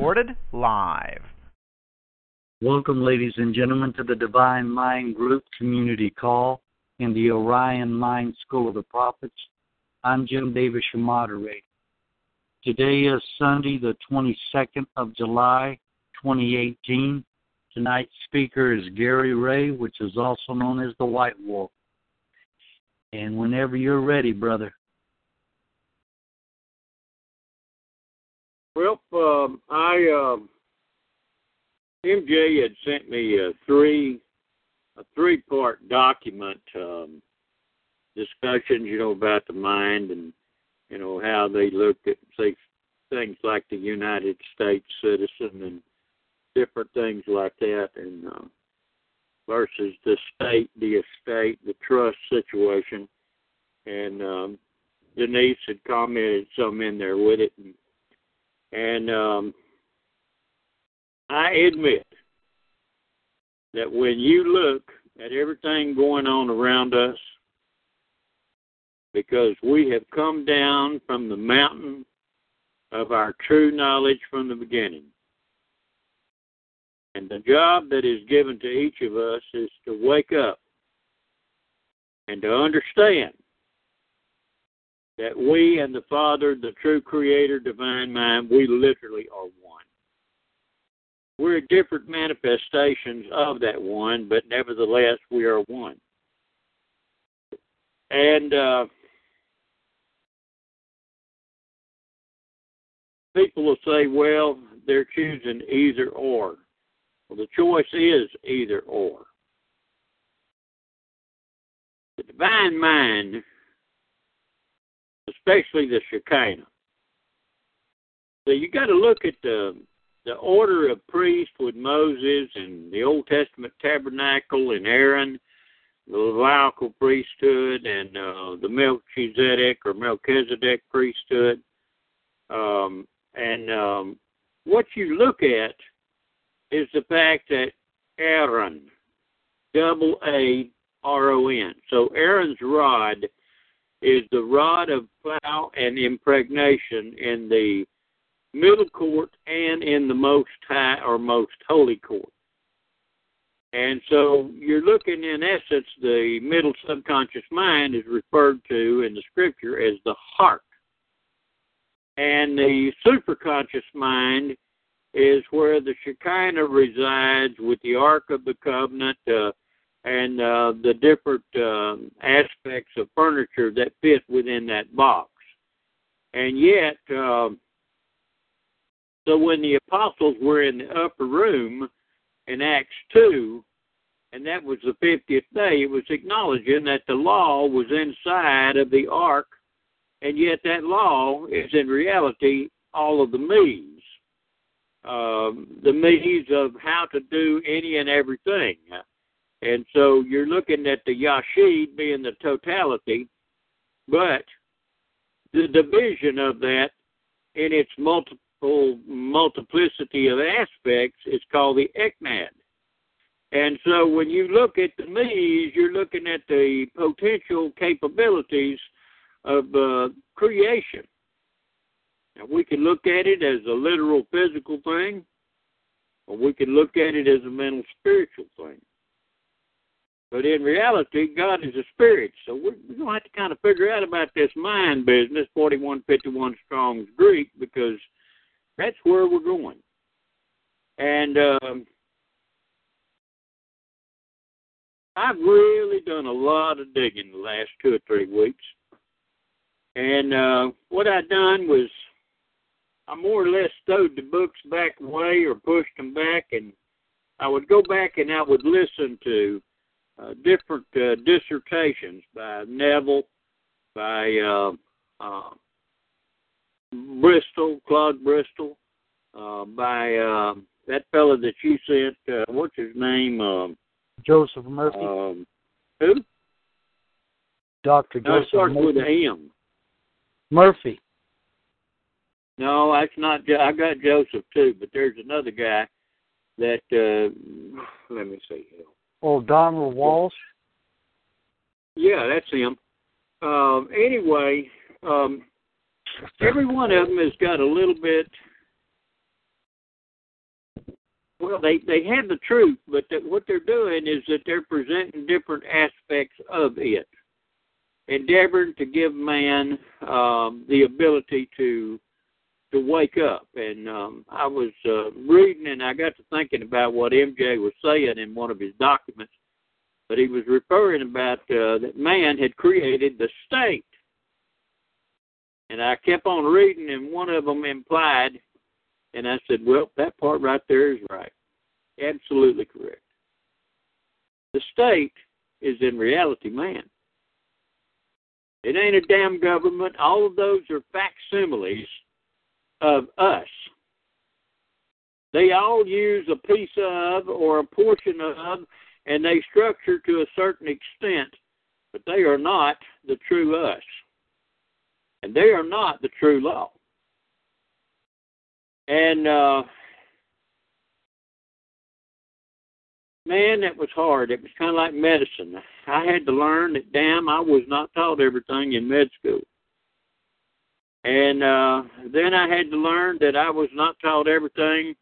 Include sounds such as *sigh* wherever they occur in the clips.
Recorded live. Welcome, ladies and gentlemen, to the Divine Mind Group Community Call in the Orion Mind School of the Prophets. I'm Jim Davis, your moderator. Today is Sunday, the 22nd of July, 2018. Tonight's speaker is Gary Ray, which is also known as the White Wolf. And whenever you're ready, brother. Well, um, I um, MJ had sent me a three a three part document um, discussions, you know, about the mind and you know how they look at say things like the United States citizen and different things like that, and uh, versus the state, the estate, the trust situation. And um, Denise had commented some in there with it, and, and um, I admit that when you look at everything going on around us, because we have come down from the mountain of our true knowledge from the beginning. And the job that is given to each of us is to wake up and to understand that we and the Father, the true Creator, Divine Mind, we literally are one. We're different manifestations of that one, but nevertheless, we are one. And uh, people will say, well, they're choosing either or. Well, the choice is either or. The divine mind, especially the Shekinah. So you got to look at the the order of priests with Moses and the Old Testament tabernacle and Aaron, the Levitical priesthood and uh, the Melchizedek or Melchizedek priesthood. Um, and um, what you look at is the fact that Aaron, double A R O N. So Aaron's rod is the rod of plow and impregnation in the middle court and in the most high or most holy court. And so you're looking, in essence, the middle subconscious mind is referred to in the scripture as the heart. And the superconscious mind is where the Shekinah resides with the Ark of the Covenant uh, and uh, the different uh, aspects of furniture that fit within that box. And yet, uh, so when the apostles were in the upper room in Acts 2, and that was the 50th day, it was acknowledging that the law was inside of the ark and yet that law is in reality all of the means. um, the means of how to do any and everything. And so you're looking at the Yashid being the totality, but the division of that in its multiple multiplicity of aspects is called the Eknad. And so when you look at the me's, you're looking at the potential capabilities of uh, creation. Now, we can look at it as a literal physical thing, or we can look at it as a mental spiritual thing. But in reality, God is a spirit, so we're, we're going to have to kind of figure out about this mind business, 4151 Strong's Greek, because that's where we're going. And um, I've really done a lot of digging the last two or three weeks. And uh, what I done was I more or less stowed the books back away or pushed them back, and I would go back and I would listen to uh, different uh, dissertations by Neville, by uh, uh, Bristol, Claude Bristol, uh, by uh, that fellow that you sent. Uh, what's his name? Um, Joseph Murphy. um, who? Dr. No, it Joseph starts Murphy. with M. Murphy. No, that's not. I got Joseph too, but there's another guy that. Uh, let me see. Oh, Donald Walsch. Yeah, that's him. Um, anyway, um, every one of them has got a little bit. Well, they they have the truth, but that what they're doing is that they're presenting different aspects of it, endeavoring to give man um, the ability to to wake up. And um, I was uh, reading, and I got to thinking about what MJ was saying in one of his documents. But he was referring about uh, that man had created the state. And I kept on reading, and one of them implied, and I said, well, that part right there is right. Absolutely correct. The state is in reality man. It ain't a damn government. All of those are facsimiles of us. They all use a piece of or a portion of, and they structure to a certain extent, but they are not the true us. And they are not the true law. And uh, man, that was hard. It was kind of like medicine. I had to learn that, damn, I was not taught everything in med school. And uh, then I had to learn that I was not taught everything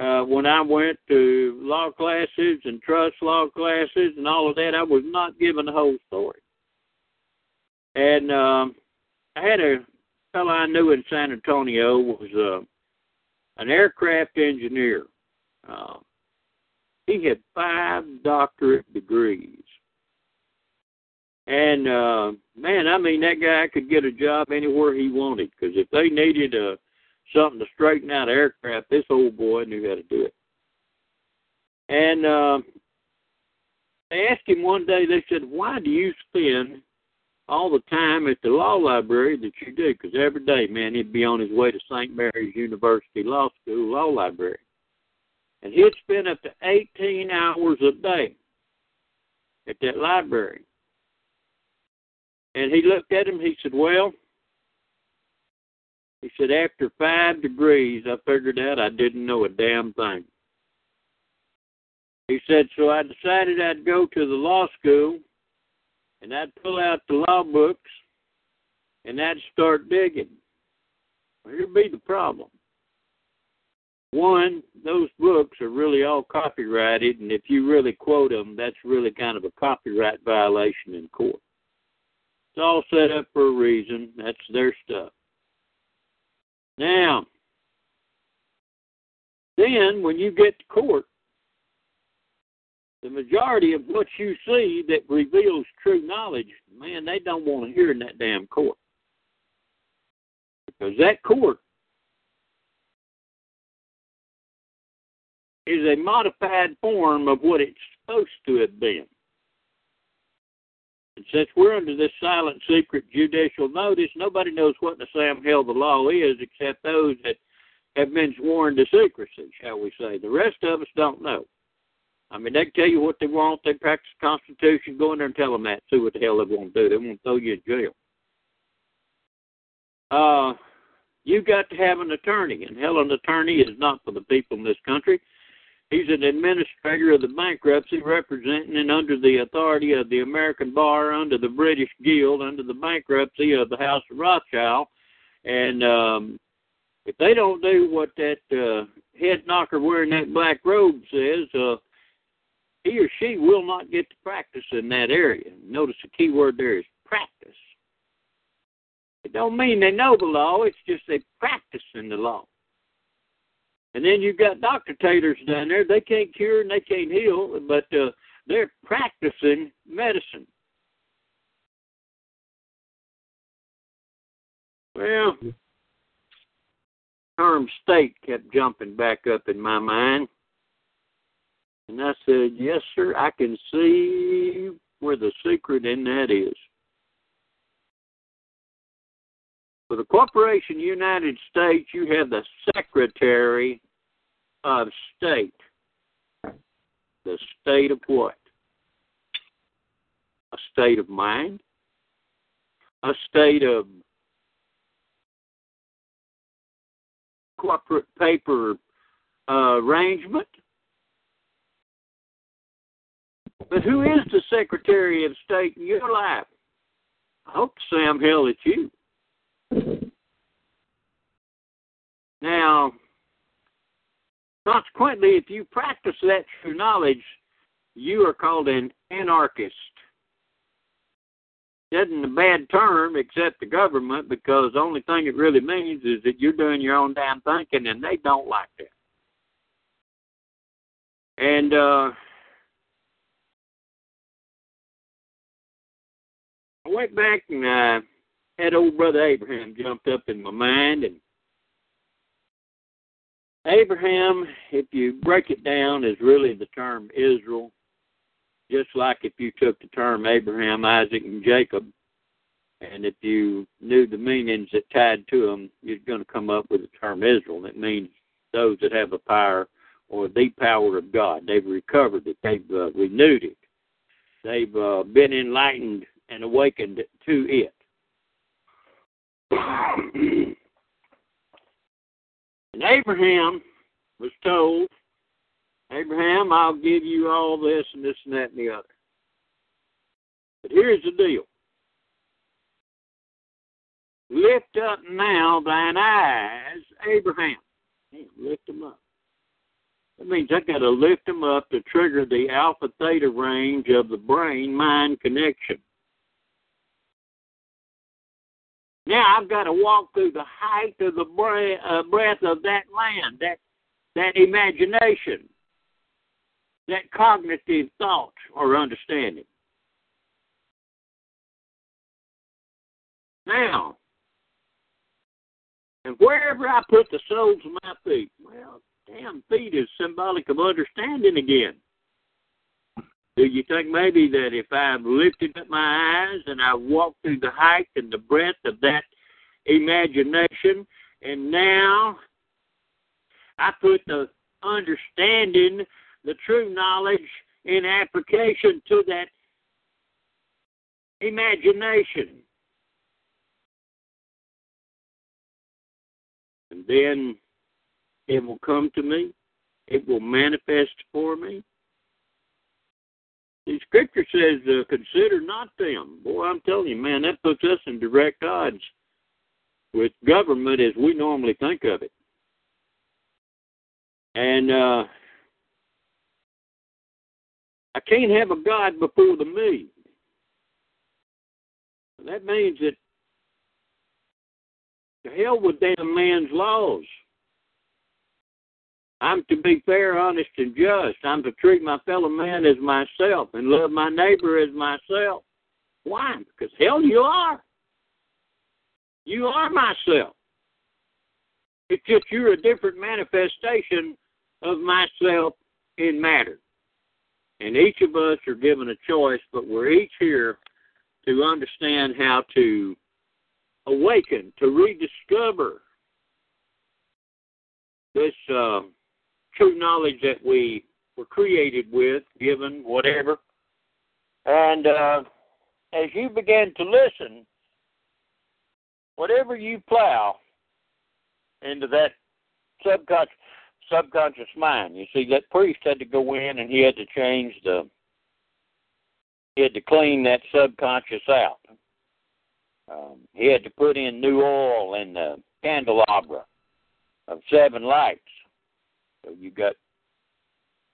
uh, when I went to law classes and trust law classes and all of that. I was not given the whole story. And um, I had a fellow I knew in San Antonio was uh, an aircraft engineer. Uh, he had five doctorate degrees. And uh, man, I mean, that guy could get a job anywhere he wanted because if they needed uh, something to straighten out aircraft, this old boy knew how to do it. And uh, they asked him one day. They said, "Why do you spend all the time at the law library that you do?" Because every day, man, he'd be on his way to St. Mary's University Law School law library, and he'd spend up to 18 hours a day at that library. And he looked at him. He said, "Well," he said, "after five degrees, I figured out I didn't know a damn thing." He said, "So I decided I'd go to the law school, and I'd pull out the law books, and I'd start digging." Well, here'd be the problem. One, those books are really all copyrighted, and if you really quote them, that's really kind of a copyright violation in court. It's all set up for a reason. That's their stuff. Now, then when you get to court, the majority of what you see that reveals true knowledge, man, they don't want to hear in that damn court. Because that court is a modified form of what it's supposed to have been. And since we're under this silent secret judicial notice, nobody knows what the Sam hell the law is except those that have been sworn to secrecy, shall we say. The rest of us don't know. I mean, they can tell you what they want. They practice the Constitution. Go in there and tell them that. See what the hell they want to do. They want to throw you in jail. Uh, you got to have an attorney, and hell, an attorney is not for the people in this country. He's an administrator of the bankruptcy, representing and under the authority of the American Bar, under the British Guild, under the bankruptcy of the House of Rothschild. And um, if they don't do what that uh, head knocker wearing that black robe says, uh, he or she will not get to practice in that area. Notice the key word there is practice. It don't mean they know the law, it's just they practice in the law. And then you've got doctor taters down there. They can't cure and they can't heal, but uh, they're practicing medicine. Well, term state kept jumping back up in my mind. And I said, Yes, sir, I can see where the secret in that is. For the Corporation United States, you have the Secretary of State. The state of what? A state of mind? A state of corporate paper uh, arrangement? But who is the Secretary of State in your life? I hope, Sam Hill, it's you. Now, consequently, if you practice that true knowledge, you are called an anarchist. Isn't a bad term except the government because the only thing it really means is that you're doing your own damn thinking and they don't like that. And uh I went back and uh, had old brother Abraham jumped up in my mind, and Abraham, if you break it down, is really the term Israel, just like if you took the term Abraham, Isaac, and Jacob, and if you knew the meanings that tied to them, you're going to come up with the term Israel. That means those that have a power or the power of God. They've recovered it. They've uh, renewed it. They've uh, been enlightened and awakened to it. And Abraham was told, Abraham, I'll give you all this and this and that and the other. But here's the deal. Lift up now thine eyes, Abraham. Lift them up. That means I've got to lift them up to trigger the alpha theta range of the brain mind connection. Now I've got to walk through the height of the uh, breath of that land, that that imagination, that cognitive thought or understanding. Now, and wherever I put the soles of my feet, well, damn feet is symbolic of understanding again. Do you think maybe that if I've lifted up my eyes and I walked through the height and the breadth of that imagination, and now I put the understanding, the true knowledge in application to that imagination. And then it will come to me, it will manifest for me the scripture says, uh, "Consider not them." Boy, I'm telling you, man, that puts us in direct odds with government as we normally think of it. And uh, I can't have a God before the me. That means that to hell with damn man's laws. I'm to be fair, honest, and just. I'm to treat my fellow man as myself and love my neighbor as myself. Why? Because hell, you are. You are myself. It's just you're a different manifestation of myself in matter. And each of us are given a choice, but we're each here to understand how to awaken, to rediscover this uh, true knowledge that we were created with, given, whatever. And uh, as you begin to listen, whatever you plow into that subconscious subconscious mind, you see that priest had to go in and he had to change the he had to clean that subconscious out. Um, he had to put in new oil in the candelabra of seven lights. So you got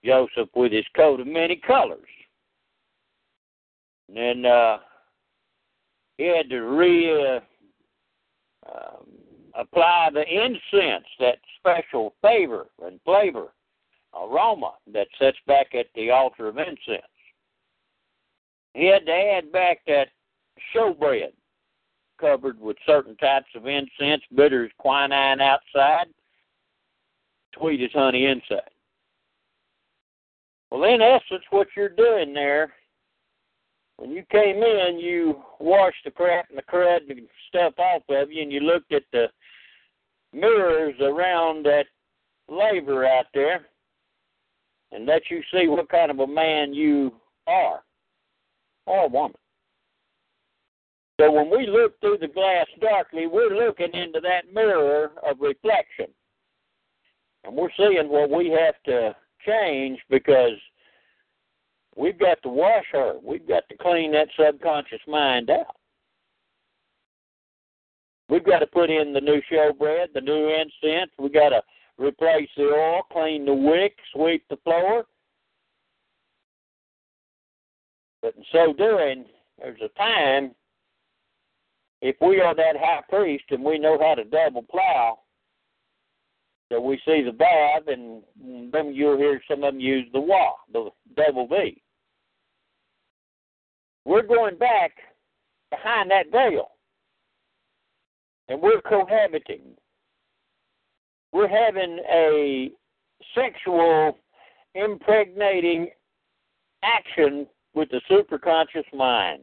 Joseph with his coat of many colors. And then uh, he had to re uh, um, apply the incense, that special favor and flavor, aroma that sits back at the altar of incense. He had to add back that showbread covered with certain types of incense, bitter as quinine outside, sweet as honey inside. Well, in essence, what you're doing there, when you came in, you washed the crap and the crud and stuff off of you, and you looked at the mirrors around that labor out there, and let you see what kind of a man you are or a woman. So when we look through the glass darkly, we're looking into that mirror of reflection. And we're seeing what we have to change because we've got to wash her. We've got to clean that subconscious mind out. We've got to put in the new showbread, the new incense. We've got to replace the oil, clean the wick, sweep the floor. But in so doing, there's a time, if we are that high priest and we know how to double plow, so we see the Vav, and then you'll hear some of them use the Wa, the double V. We're going back behind that veil, and we're cohabiting. We're having a sexual impregnating action with the superconscious mind,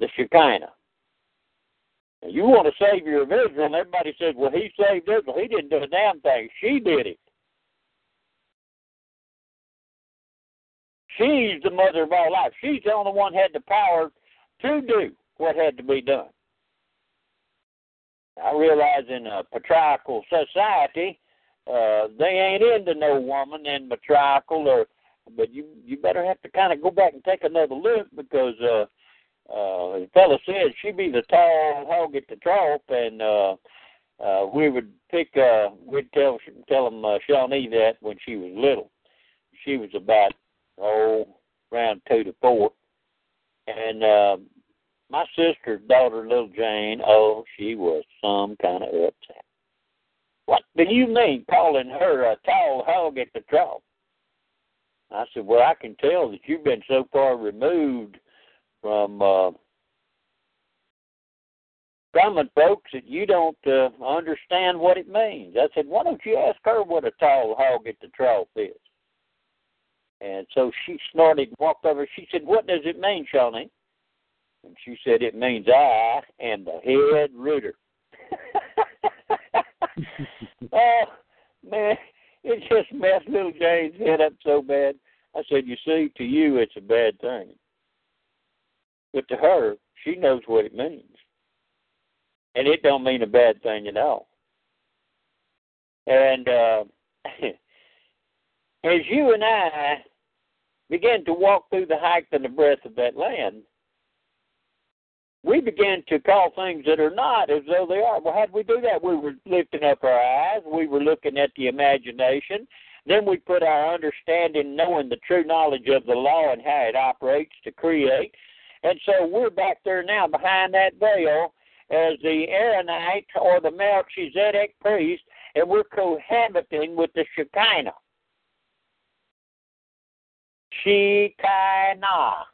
the Shekinah. You want a savior of Israel, and everybody says, well, he saved Israel. He didn't do a damn thing. She did it. She's the mother of all life. She's the only one had the power to do what had to be done. I realize in a patriarchal society, uh, they ain't into no woman in patriarchal or but you you better have to kind of go back and take another look because uh uh, the fellow said she'd be the tall hog at the trough, and uh, uh, we would pick. Uh, we'd tell tell him uh, Shawnee that when she was little. She was about oh around two to four, and uh, my sister's daughter, little Jane. Oh, she was some kind of upset. What do you mean calling her a tall hog at the trough? I said, well, I can tell that you've been so far removed from uh, common folks that you don't uh, understand what it means. I said, why don't you ask her what a tall hog at the trough is? And so she snorted and walked over. She said, what does it mean, Shawnee? And she said, it means I am the head rooter. *laughs* oh, man, it just messed little Jane's head up so bad. I said, you see, to you it's a bad thing. But to her, she knows what it means. And it don't mean a bad thing at all. And uh, *laughs* as you and I began to walk through the height and the breadth of that land, we began to call things that are not as though they are. Well, how did we do that? We were lifting up our eyes. We were looking at the imagination. Then we put our understanding, knowing the true knowledge of the law and how it operates to create. And so we're back there now behind that veil as the Aaronite or the Melchizedek priest, and we're cohabiting with the Shekinah. Shekinah,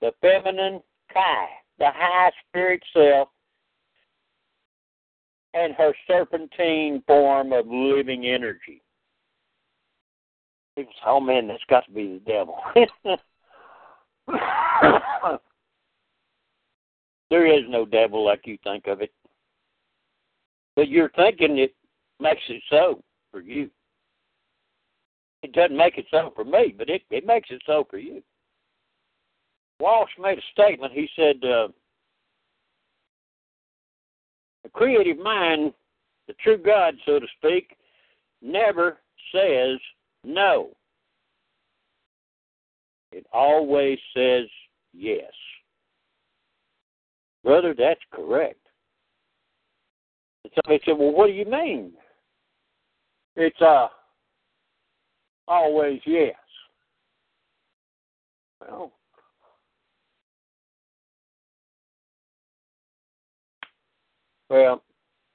the feminine Kai, the high spirit self, and her serpentine form of living energy. People say, oh man, that's got to be the devil. *laughs* *laughs* there is no devil like you think of it. But you're thinking it makes it so for you. It doesn't make it so for me, but it, it makes it so for you. Walsch made a statement. He said, uh, The creative mind, the true God, so to speak, never says no. It always says yes. Brother, that's correct. And somebody said, Well, what do you mean? It's uh always yes. Well, well,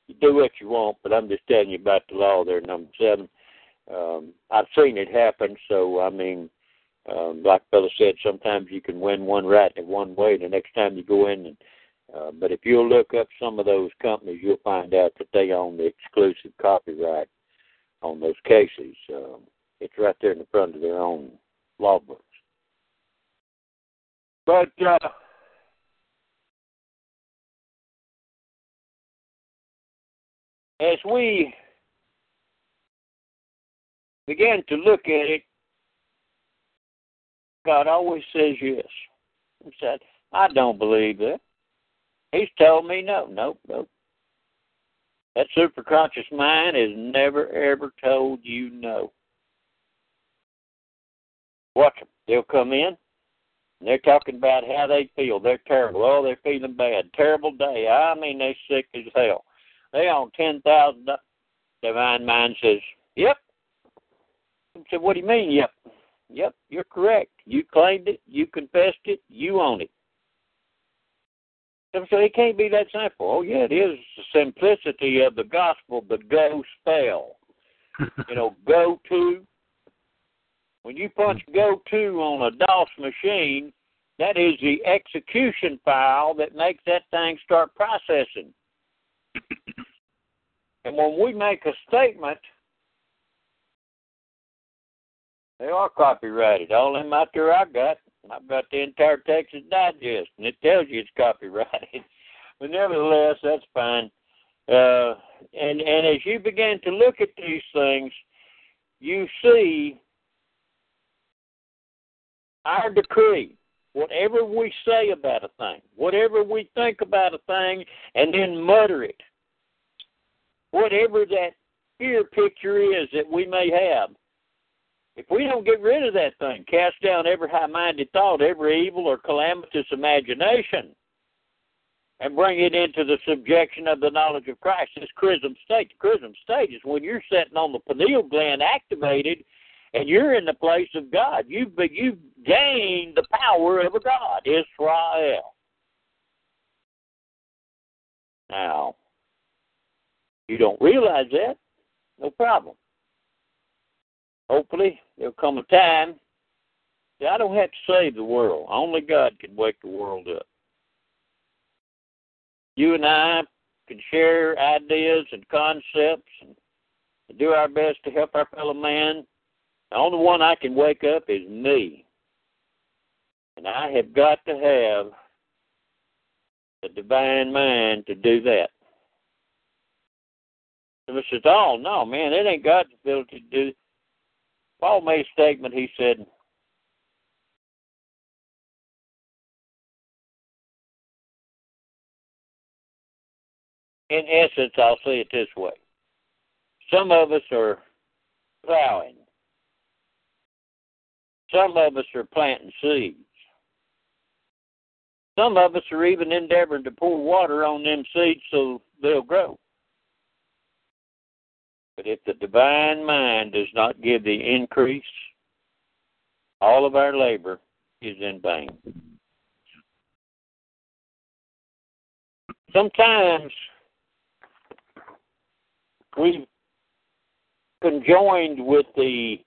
you do what you want, but I'm just telling you about the law there, number seven. Um, I've seen it happen, so I mean, um, said, sometimes you can win one right in one way, the next time you go in. And, uh, but if you'll look up some of those companies, you'll find out that they own the exclusive copyright on those cases. Um, it's right there in the front of their own law books. But uh, as we began to look at it, God always says yes. He said, I don't believe that. He's told me no, nope, nope. That superconscious mind has never ever told you no. Watch them. They'll come in. And they're talking about how they feel. They're terrible. Oh, they're feeling bad. Terrible day. I mean, they're sick as hell. They on ten thousand. Divine mind says, "Yep." I said, "What do you mean, yep?" Yep, you're correct. You claimed it. You confessed it. You own it. So it can't be that simple. Oh yeah, it is the simplicity of the gospel, the go spell. *laughs* you know, go to. When you punch mm. go to on a DOS machine, that is the execution file that makes that thing start processing. *coughs* and when we make a statement, they are copyrighted. All them out there I got, I've got the entire Texas Digest, and it tells you it's copyrighted. *laughs* but nevertheless, that's fine. Uh, and and as you begin to look at these things, you see our decree. Whatever we say about a thing, whatever we think about a thing, and then mutter it, whatever that fear picture is that we may have, if we don't get rid of that thing, cast down every high minded thought, every evil or calamitous imagination, and bring it into the subjection of the knowledge of Christ, this chrism state. The chrism state is when you're sitting on the pineal gland activated and you're in the place of God. You've, you've gained the power of a God, Israel. Now, you don't realize that, no problem hopefully there'll come a time that I don't have to save the world. Only God can wake the world up. You and I can share ideas and concepts and do our best to help our fellow man. The only one I can wake up is me. And I have got to have the divine mind to do that. If it's at all, no, man, it ain't God's ability to do Paul made a statement. He said, in essence, I'll say it this way some of us are plowing, some of us are planting seeds. Some of us are even endeavoring to pour water on them seeds so they'll grow. But if the divine mind does not give the increase, all of our labor is in vain. Sometimes we've conjoined with the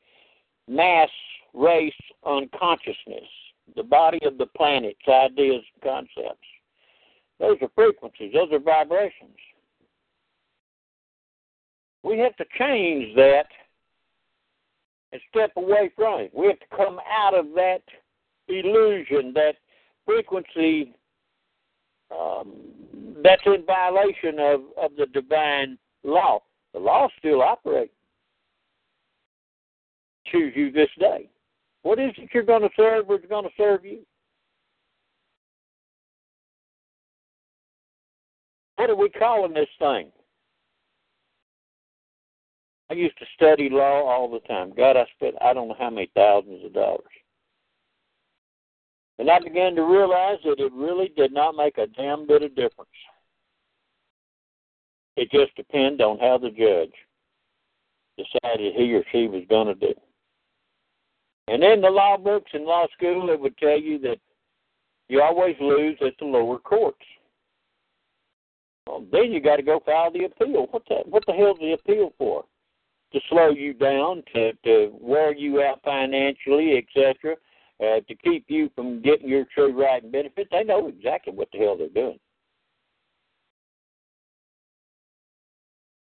mass race unconsciousness, the body of the planet's ideas and concepts. Those are frequencies, those are vibrations. We have to change that and step away from it. We have to come out of that illusion, that frequency um, that's in violation of, of the divine law. The law still operates. Choose you this day. What is it you're going to serve or is going to serve you? What are we calling this thing? I used to study law all the time. God, I spent I don't know how many thousands of dollars. And I began to realize that it really did not make a damn bit of difference. It just depended on how the judge decided he or she was going to do. And in the law books in law school, it would tell you that you always lose at the lower courts. Well, then you got to go file the appeal. What the what the hell's the appeal for? To slow you down, to, to wear you out financially, etc., uh, to keep you from getting your true right and benefit. They know exactly what the hell they're doing.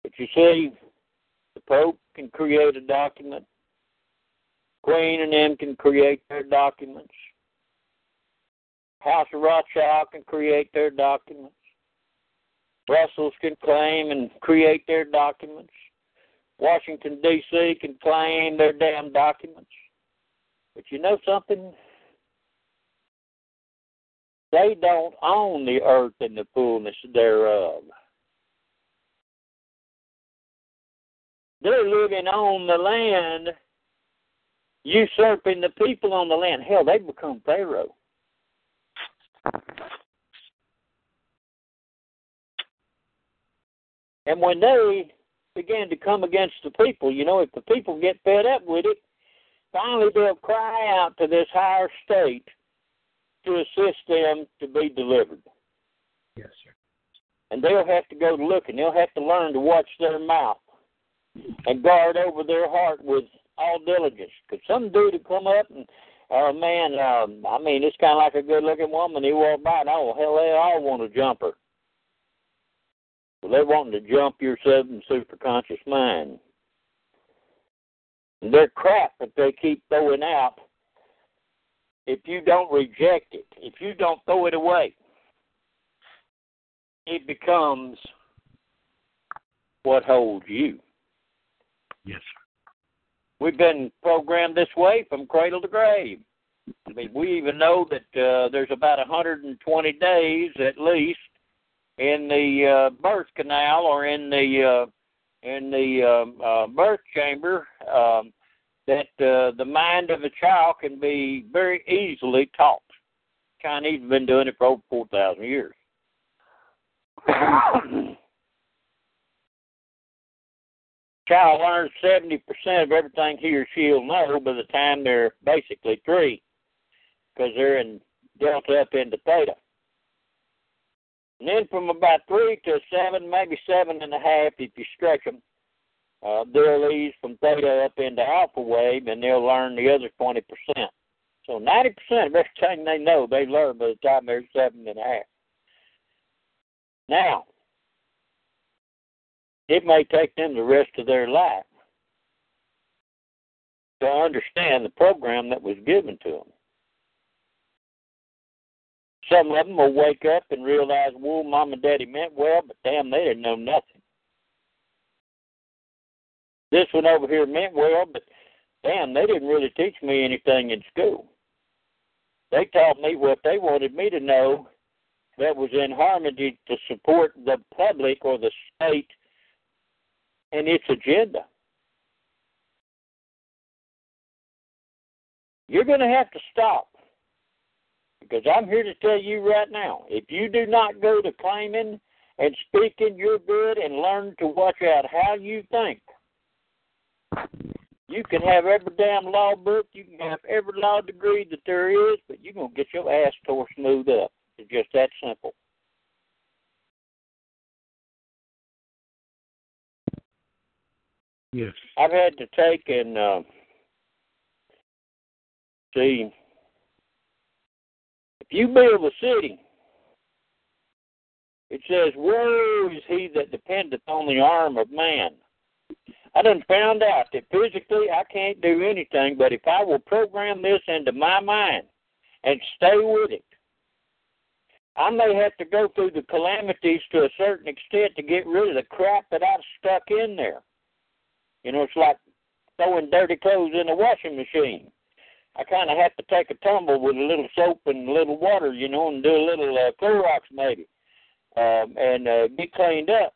But you see, the Pope can create a document. Queen and them can create their documents. House of Rothschild can create their documents. Brussels can claim and create their documents. Washington, D.C. can claim their damn documents. But you know something? They don't own the earth and the fullness thereof. They're living on the land, usurping the people on the land. Hell, they've become Pharaoh. And when they begin to come against the people, you know, if the people get fed up with it, finally they'll cry out to this higher state to assist them to be delivered. Yes, sir. And they'll have to go to looking. They'll have to learn to watch their mouth and guard over their heart with all diligence. Because some dude will come up and, oh man, um, I mean, it's kind of like a good-looking woman. He walk by, and oh hell, they all want to jump her. Well, they're wanting to jump your seven superconscious mind. And their crap that they keep throwing out if you don't reject it, if you don't throw it away, it becomes what holds you. Yes, sir. We've been programmed this way from cradle to grave. I mean, we even know that uh, there's about 120 days at least in the uh, birth canal or in the uh, in the uh, uh, birth chamber um, that uh, the mind of a child can be very easily taught. Chinese have been doing it for over 4,000 years. *coughs* child learns 70% of everything he or she will know by the time they're basically three because they're in delta up into theta. And then from about three to seven, maybe seven and a half if you stretch them, uh, they'll ease from theta up into alpha wave, and they'll learn the other 20%. So 90% of everything they know, they learn by the time they're seven and a half. Now, it may take them the rest of their life to understand the program that was given to them. Some of them will wake up and realize, well, mom and daddy meant well, but damn, they didn't know nothing. This one over here meant well, but damn, they didn't really teach me anything in school. They taught me what they wanted me to know that was in harmony to support the public or the state and its agenda. You're going to have to stop because I'm here to tell you right now if you do not go to claiming and speaking your good and learn to watch out how you think, you can have every damn law book, you can have every law degree that there is, but you're gonna get your ass tore smooth up. It's just that simple. Yes. I've had to take and uh, see you build a city, it says, Woe is he that dependeth on the arm of man. I done found out that physically I can't do anything, but if I will program this into my mind and stay with it, I may have to go through the calamities to a certain extent to get rid of the crap that I've stuck in there. You know, it's like throwing dirty clothes in a washing machine. I kind of have to take a tumble with a little soap and a little water, you know, and do a little uh, Clorox maybe, um, and uh, get cleaned up.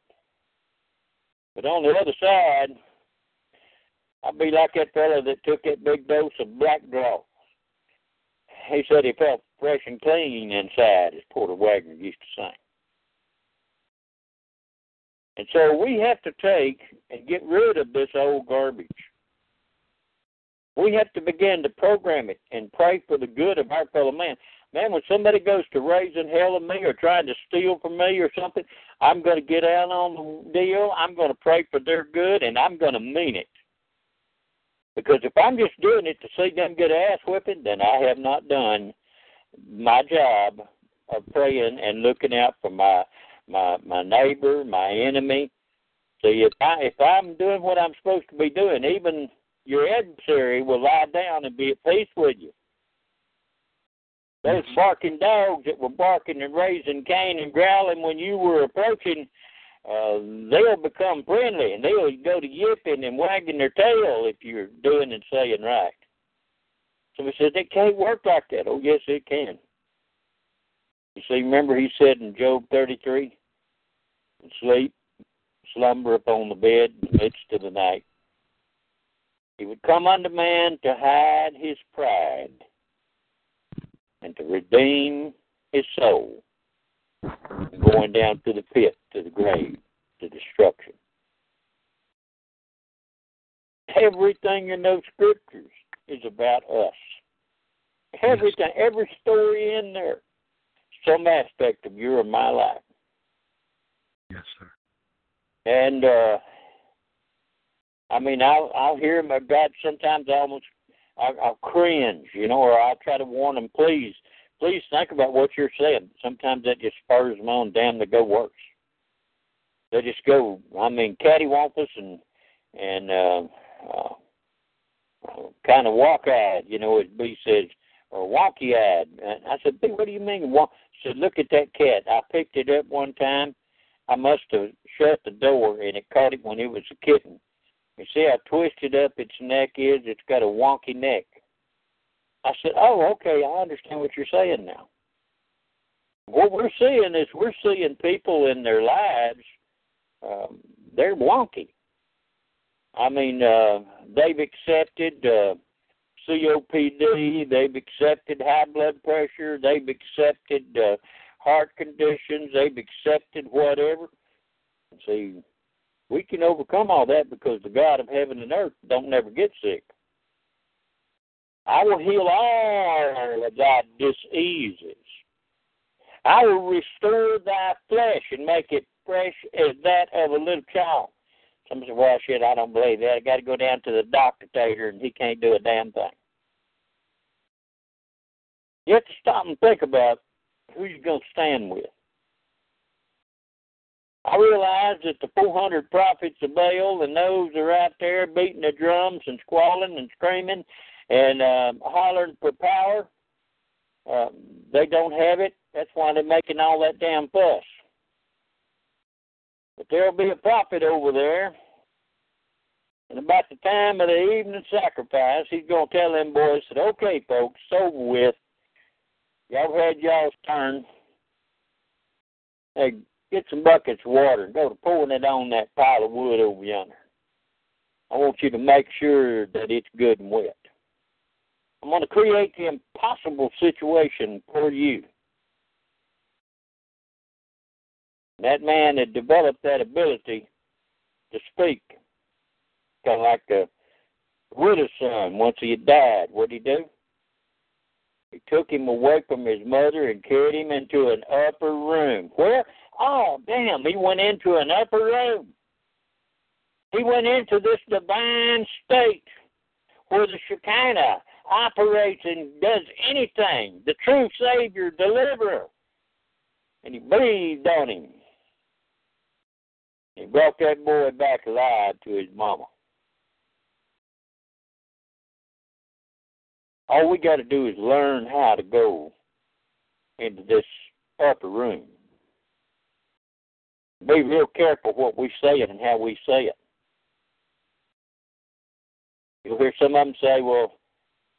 But on the other side, I'd be like that fella that took that big dose of black draw. He said he felt fresh and clean inside, as Porter Wagoner used to say. And so we have to take and get rid of this old garbage. We have to begin to program it and pray for the good of our fellow man. Man, when somebody goes to raising hell on me or trying to steal from me or something, I'm going to get out on the deal. I'm going to pray for their good, and I'm going to mean it. Because if I'm just doing it to see them get ass whipping, then I have not done my job of praying and looking out for my my my neighbor, my enemy. See, if I if I'm doing what I'm supposed to be doing, even your adversary will lie down and be at peace with you. Those barking dogs that were barking and raising Cain and growling when you were approaching, uh, they'll become friendly and they'll go to yipping and wagging their tail if you're doing and saying right. So he said, it can't work like that. Oh, yes, it can. You see, remember he said in Job 33, sleep, slumber upon the bed in the midst of the night. He would come unto man to hide his pride and to redeem his soul going down to the pit, to the grave, to destruction. Everything in those scriptures is about us. Everything, every story in there, some aspect of your and my life. Yes, sir. And uh I mean, I'll I'll hear him. God, sometimes I almost I, I'll cringe, you know, or I'll try to warn them. Please, please think about what you're saying. Sometimes that just spurs them on. Damn, they go worse. They just go. I mean, cattywampus and and uh, uh, kind of walk-eyed, you know, as B says, or wonky-eyed. I said, B, what do you mean? Wonk? He said, look at that cat. I picked it up one time. I must have shut the door, and it caught it when it was a kitten. You see how twisted up its neck is? It's got a wonky neck. I said, Oh, okay, I understand what you're saying now. What we're seeing is we're seeing people in their lives, um, they're wonky. I mean, uh, they've accepted uh, COPD, they've accepted high blood pressure, they've accepted uh, heart conditions, they've accepted whatever. See, we can overcome all that because the God of heaven and earth don't never get sick. I will heal all of thy diseases. I will restore thy flesh and make it fresh as that of a little child. Somebody said, well, shit, I don't believe that. I got to go down to the doctor tater and he can't do a damn thing. You have to stop and think about who you're going to stand with. I realize that the 400 prophets of Baal and those are out there beating the drums and squalling and screaming and uh, hollering for power. Uh, they don't have it. That's why they're making all that damn fuss. But there'll be a prophet over there. And about the time of the evening sacrifice, he's going to tell them boys that, okay, folks, it's over with. Y'all had y'all's turn. Hey, get some buckets of water and go to pouring it on that pile of wood over yonder. I want you to make sure that it's good and wet. I'm going to create the impossible situation for you. That man had developed that ability to speak, kind of like the widow's son. Once he had died, what did he do? He took him away from his mother and carried him into an upper room. Where? Oh, damn, he went into an upper room. He went into this divine state where the Shekinah operates and does anything, the true Savior, deliverer. And he breathed on him. He brought that boy back alive to his mama. All we got to do is learn how to go into this upper room. Be real careful what we say and how we say it. You'll hear some of them say, well,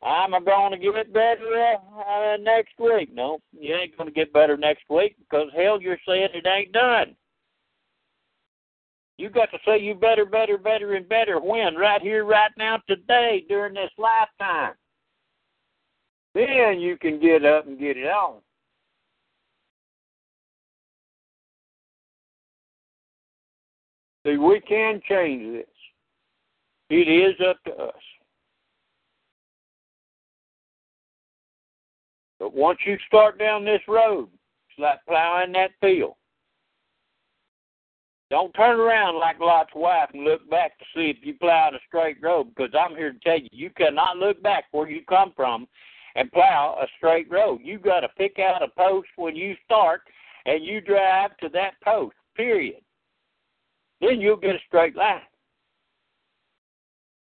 I'm going to get better uh, next week. No, you ain't going to get better next week because, hell, you're saying it ain't done. You got to say you better, better, better, and better when? Right here, right now, today, during this lifetime. Then you can get up and get it on. See, we can change this. It is up to us. But once you start down this road, it's like plowing that field. Don't turn around like Lot's wife and look back to see if you plowed a straight road because I'm here to tell you, you cannot look back where you come from and plow a straight road. You got to pick out a post when you start and you drive to that post, period. Then you'll get a straight line.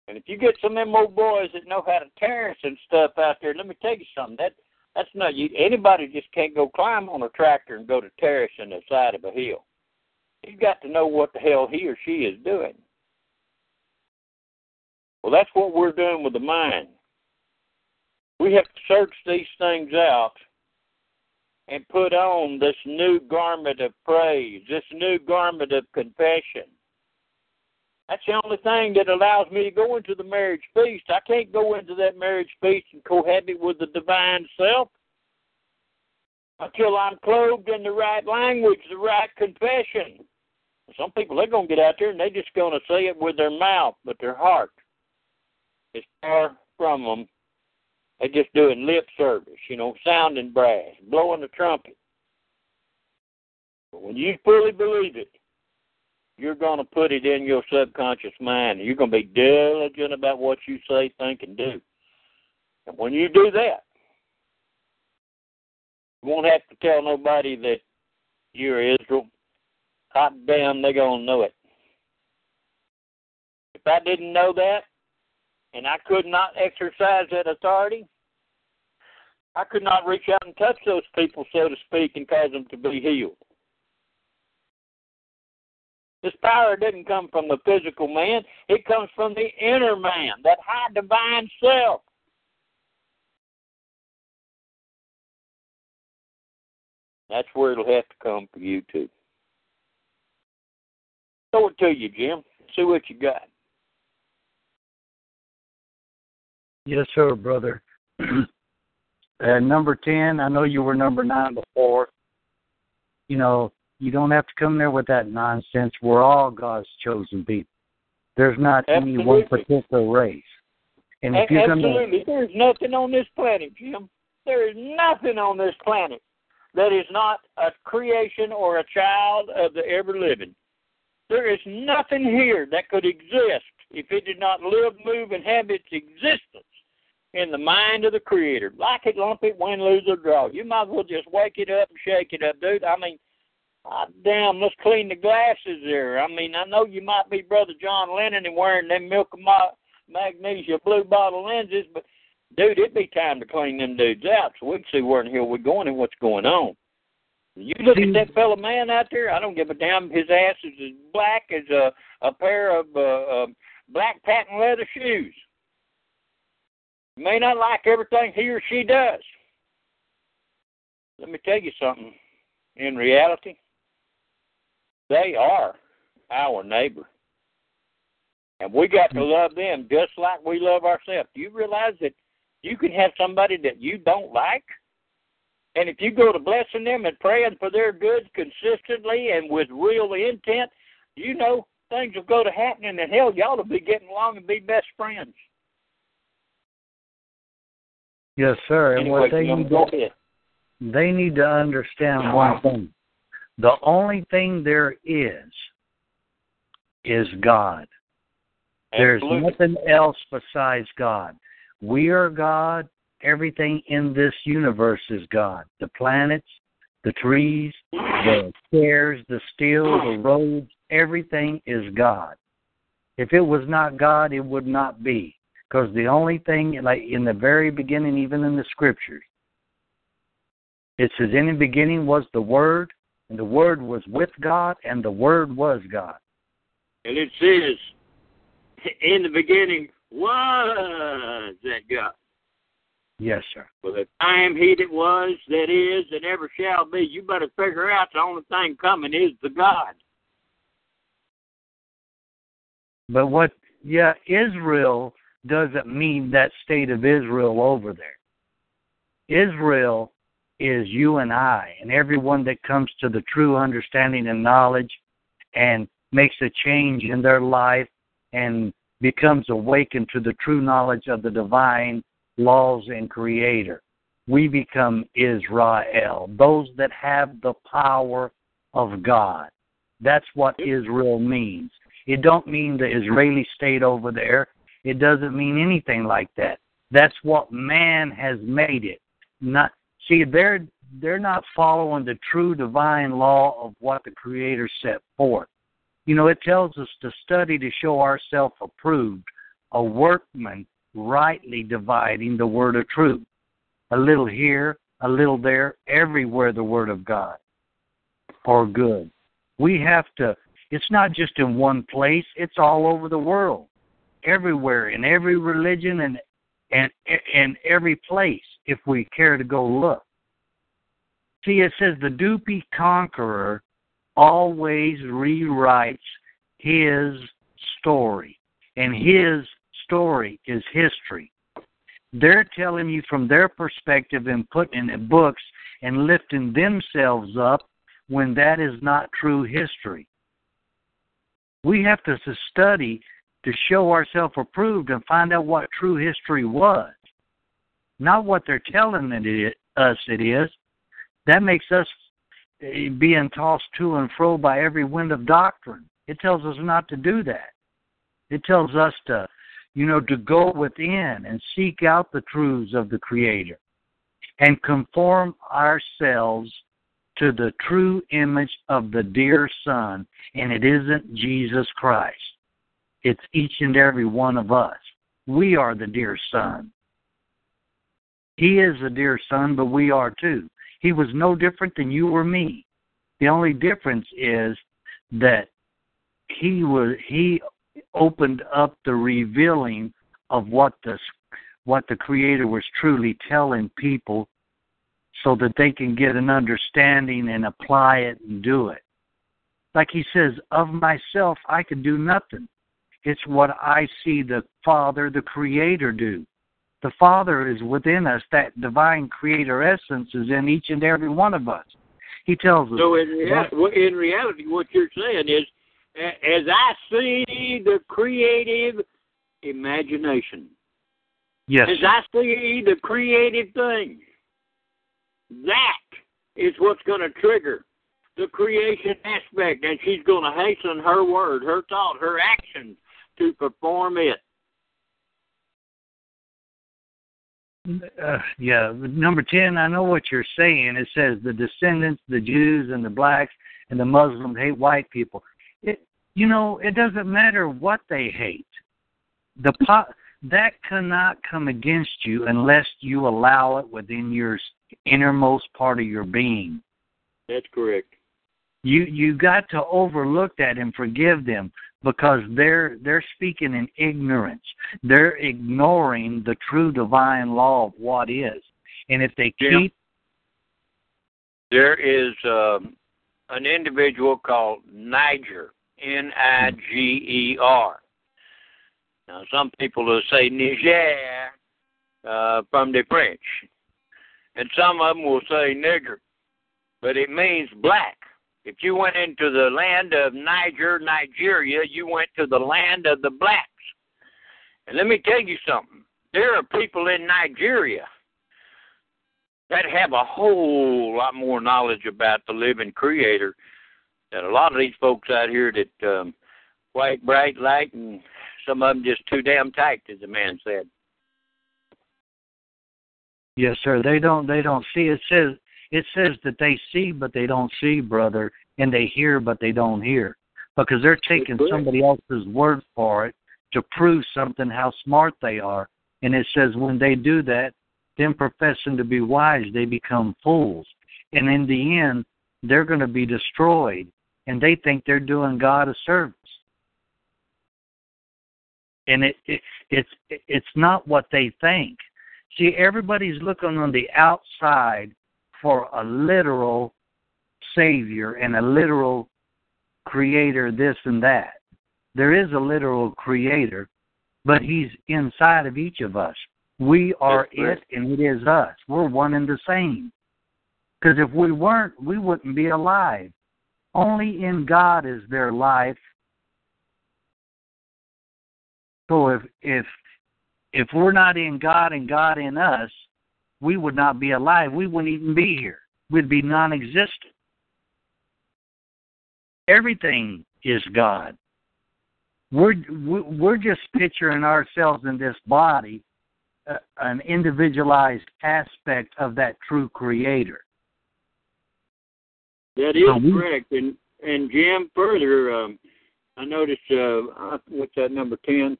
And if you get some of them old boys that know how to terrace and stuff out there, let me tell you something. That That's not you. Anybody just can't go climb on a tractor and go to terracing the side of a hill. He's got to know what the hell he or she is doing. Well, that's what we're doing with the mind. We have to search these things out and put on this new garment of praise, this new garment of confession. That's the only thing that allows me to go into the marriage feast. I can't go into that marriage feast and cohabit with the divine self until I'm clothed in the right language, the right confession. Some people they're gonna get out there and they're just gonna say it with their mouth, but their heart is far from them. They're just doing lip service, you know, sounding brass, blowing the trumpet. But when you fully believe it, you're going to put it in your subconscious mind. You're going to be diligent about what you say, think, and do. And when you do that, you won't have to tell nobody that you're Israel. Hot damn, they're going to know it. If I didn't know that, and I could not exercise that authority, I could not reach out and touch those people, so to speak, and cause them to be healed. This power didn't come from the physical man, it comes from the inner man, that high divine self. That's where it'll have to come for you too. Throw it to you, Jim. See what you got. Yes, sir, brother. *clears throat* and number 10, I know you were number 9 before. You know, you don't have to come there with that nonsense. We're all God's chosen people. There's not Absolutely. any one particular race. And if A- you're Absolutely. There's nothing on this planet, Jim. There is nothing on this planet that is not a creation or a child of the ever living. There is nothing here that could exist if it did not live, move, and have its existence in the mind of the Creator. Like it, lump it, win, lose, or draw. You might as well just wake it up and shake it up, dude. I mean, Ah, damn, let's clean the glasses there. I mean, I know you might be Brother John Lennon and wearing them milk magnesia blue bottle lenses, but dude, it'd be time to clean them dudes out so we can see where in hell we're going and what's going on. You look at that fellow man out there. I don't give a damn. His ass is as black as a a pair of uh, uh, black patent leather shoes. You may not like everything he or she does. Let me tell you something. In reality, they are our neighbor. And we got to mm-hmm. love them just like we love ourselves. Do you realize that you can have somebody that you don't like? And if you go to blessing them and praying for their good consistently and with real intent, you know things will go to happening and hell y'all will be getting along and be best friends. Yes, sir. And Anyway, what they need go to, ahead. they need to understand one thing. The only thing there is is God. There's Absolutely. nothing else besides God. We are God. Everything in this universe is God. The planets, the trees, the chairs, the steel, the roads, everything is God. If it was not God, it would not be. Because the only thing, like in the very beginning, even in the scriptures, it says, In the beginning was the Word, and the Word was with God, and the Word was God. And it says, in the beginning was that God. Yes, sir. For the time he that was, that is, that ever shall be. You better figure out the only thing coming is the God. But what, yeah, Israel doesn't mean that state of Israel over there. Israel is you and I, and everyone that comes to the true understanding and knowledge and makes a change in their life and becomes awakened to the true knowledge of the divine laws and creator. We become Israel, those that have the power of God. That's what Israel means. It don't mean the Israeli state over there. It doesn't mean anything like that. That's what man has made it. Not see they're they're not following the true divine law of what the creator set forth. You know, it tells us to study to show ourselves approved, a workman rightly dividing the word of truth. A little here, a little there, everywhere the Word of God for good. We have to, it's not just in one place, it's all over the world, everywhere, in every religion and and in every place if we care to go look. See, it says the Dupi conqueror always rewrites his story, and his story is history. They're telling you from their perspective and putting in books and lifting themselves up when that is not true history. We have to study to show ourselves approved and find out what true history was, not what they're telling us it is. That makes us eh, being tossed to and fro by every wind of doctrine. It tells us not to do that. It tells us to, you know, to go within and seek out the truths of the Creator and conform ourselves to the true image of the dear Son, and it isn't Jesus Christ. It's each and every one of us. We are the dear Son. He is the dear Son, but we are too. He was no different than you or me. The only difference is that he was he opened up the revealing of what the what the creator was truly telling people so that they can get an understanding and apply it and do it. Like he says, of myself I can do nothing. It's what I see the Father, the Creator, do. The Father is within us. That divine Creator essence is in each and every one of us. He tells us. So in, rea- in reality, what you're saying is, as I see the creative imagination, yes, as I see the creative thing, that is what's going to trigger the creation aspect, and she's going to hasten her word, her thought, her actions to perform it. Uh, yeah, number 10, I know what you're saying. It says the descendants, the Jews, and the blacks, and the Muslims hate white people. It, you know, it doesn't matter what they hate. The po- that cannot come against you unless you allow it within your innermost part of your being. That's correct. You you got to overlook that and forgive them because they're they're speaking in ignorance. They're ignoring the true divine law of what is. And if they keep there is um, an individual called Niger, N I G E R. Now, some people will say Niger uh, from the French, and some of them will say nigger, but it means black. If you went into the land of Niger, Nigeria, you went to the land of the blacks. And let me tell you something. There are people in Nigeria that have a whole lot more knowledge about the living creator than a lot of these folks out here that um white bright light and some of them just too damn tight as the man said. Yes, sir. They don't they don't see it says it says that they see but they don't see, brother, and they hear but they don't hear. Because they're taking somebody else's word for it to prove something how smart they are. And it says when they do that, them professing to be wise, they become fools. And in the end, they're going to be destroyed. And they think they're doing God a service. And it, it it's it's not what they think. See, everybody's looking on the outside for a literal Savior and a literal creator, this and that. There is a literal creator, but He's inside of each of us. We are it and it is us. We're one and the same. Because if we weren't, we wouldn't be alive. Only in God is there life. So if if if we're not in God and God in us, we would not be alive. We wouldn't even be here. We'd be non existent. Everything is God. We're, we're just picturing ourselves in this body, uh, an individualized aspect of that true creator. That is so we, correct. And, and Jim, further, um, I noticed, uh, what's that number 10?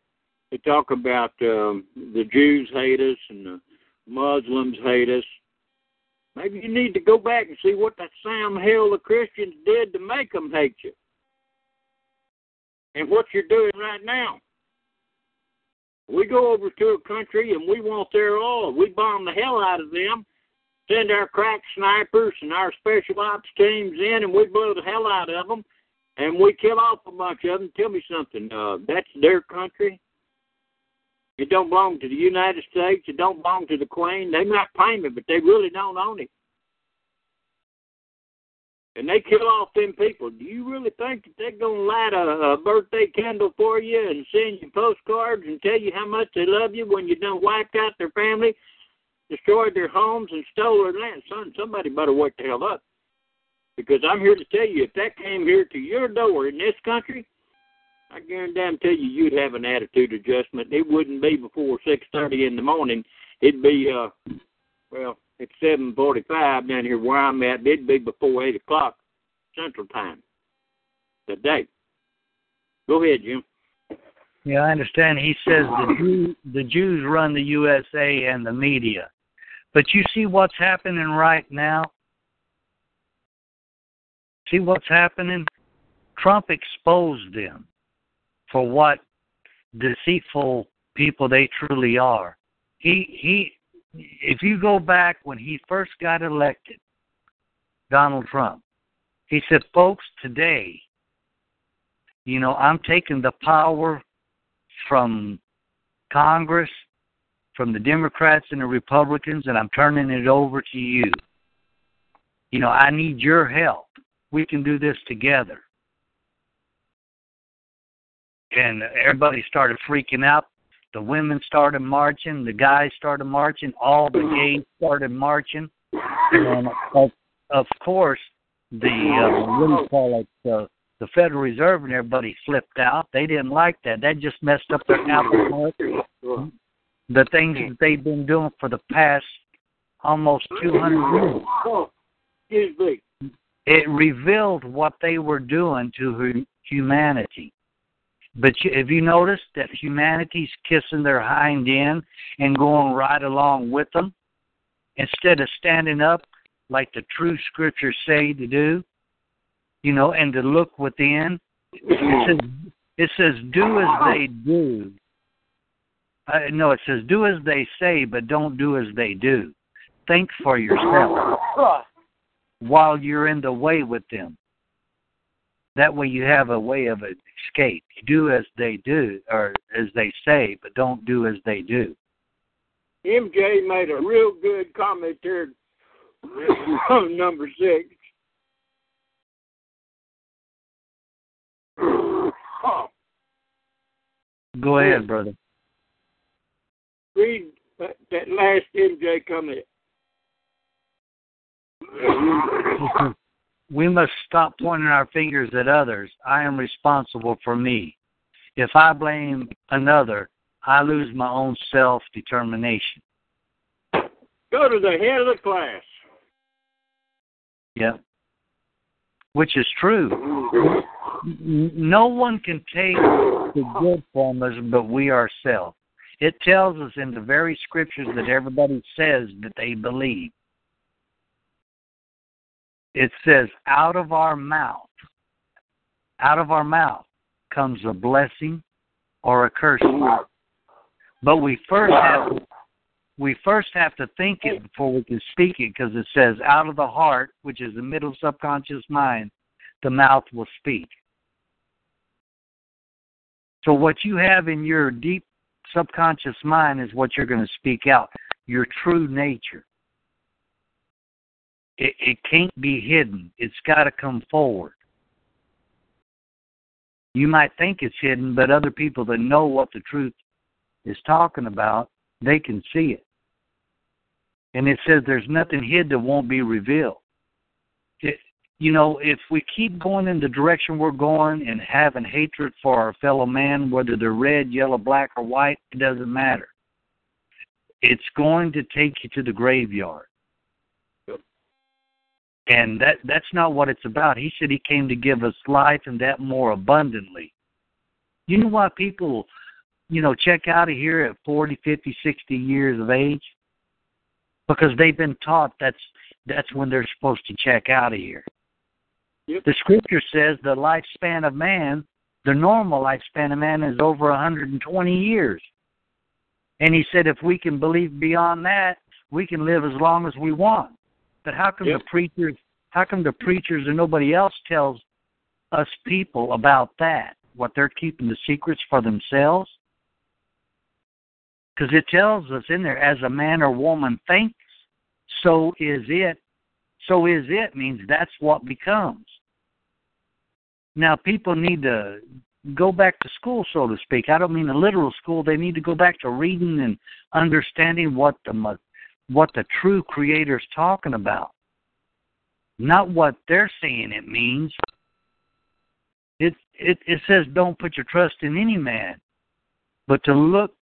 They talk about um, the Jews hate us and the Muslims hate us. Maybe you need to go back and see what the Sam Hill the Christians did to make them hate you. And what you're doing right now. We go over to a country and we want their oil. We bomb the hell out of them, send our crack snipers and our special ops teams in, and we blow the hell out of them, and we kill off a bunch of them. Tell me something. Uh, that's their country. It don't belong to the United States. It don't belong to the Queen. They might claim it, but they really don't own it. And they kill off them people. Do you really think that they're gonna light a, a birthday candle for you and send you postcards and tell you how much they love you when you done wiped out their family, destroyed their homes, and stole their land? Son, somebody better wake the hell up. Because I'm here to tell you, if that came here to your door in this country, I guarantee you, you'd have an attitude adjustment. It wouldn't be before six thirty in the morning. It'd be uh, well, it's seven forty-five down here where I'm at. It'd be before eight o'clock Central Time today. Go ahead, Jim. Yeah, I understand. He says the Jew, the Jews run the USA and the media, but you see what's happening right now. See what's happening. Trump exposed them for what deceitful people they truly are. He he if you go back when he first got elected, Donald Trump, he said, folks, today, you know, I'm taking the power from Congress, from the Democrats and the Republicans, and I'm turning it over to you. You know, I need your help. We can do this together and everybody started freaking out. The women started marching, the guys started marching, all the gays started marching, and of, of course, the uh, what do you call it? The the Federal Reserve and everybody flipped out. They didn't like that. That just messed up their appetite. The things that they've been doing for the past almost 200 years. It revealed what they were doing to humanity. But you, have you noticed that humanity's kissing their hind end and going right along with them instead of standing up like the true scriptures say to do? You know, and to look within. It says, it says do as they do. Uh, no, it says do as they say, but don't do as they do. Think for yourself *laughs* while you're in the way with them. That way you have a way of escape. You do as they do, or as they say, but don't do as they do. MJ made a real good comment there on number six. Go ahead, brother. Read that last MJ comment. *laughs* We must stop pointing our fingers at others. I am responsible for me. If I blame another, I lose my own self determination. Go to the head of the class. Yeah. Which is true. No one can take the good from us but we ourselves. It tells us in the very scriptures that everybody says that they believe it says, out of our mouth, out of our mouth comes a blessing or a curse. But we first have we first have to think it before we can speak it because it says out of the heart, which is the middle subconscious mind, the mouth will speak. So what you have in your deep subconscious mind is what you're going to speak out, your true nature. It, it can't be hidden. It's got to come forward. You might think it's hidden, but other people that know what the truth is talking about, they can see it. And it says there's nothing hid that won't be revealed. It, you know, if we keep going in the direction we're going and having hatred for our fellow man, whether they're red, yellow, black, or white, it doesn't matter. It's going to take you to the graveyard. And that that's not what it's about. He said he came to give us life and that more abundantly. You know why people, you know, check out of here at 40, 50, 60 years of age? Because they've been taught that's that's when they're supposed to check out of here. Yep. The scripture says the lifespan of man, the normal lifespan of man is over 120 years. And he said if we can believe beyond that, we can live as long as we want. But how come Yep. the preachers how come the preachers and nobody else tells us people about that? What they're keeping the secrets for themselves? Because it tells us in there, as a man or woman thinks, so is it. So is it means that's what becomes. Now, people need to go back to school, so to speak. I don't mean a literal school. They need to go back to reading and understanding what the what the true Creator's talking about, not what they're saying it means. It it it says don't put your trust in any man, but to look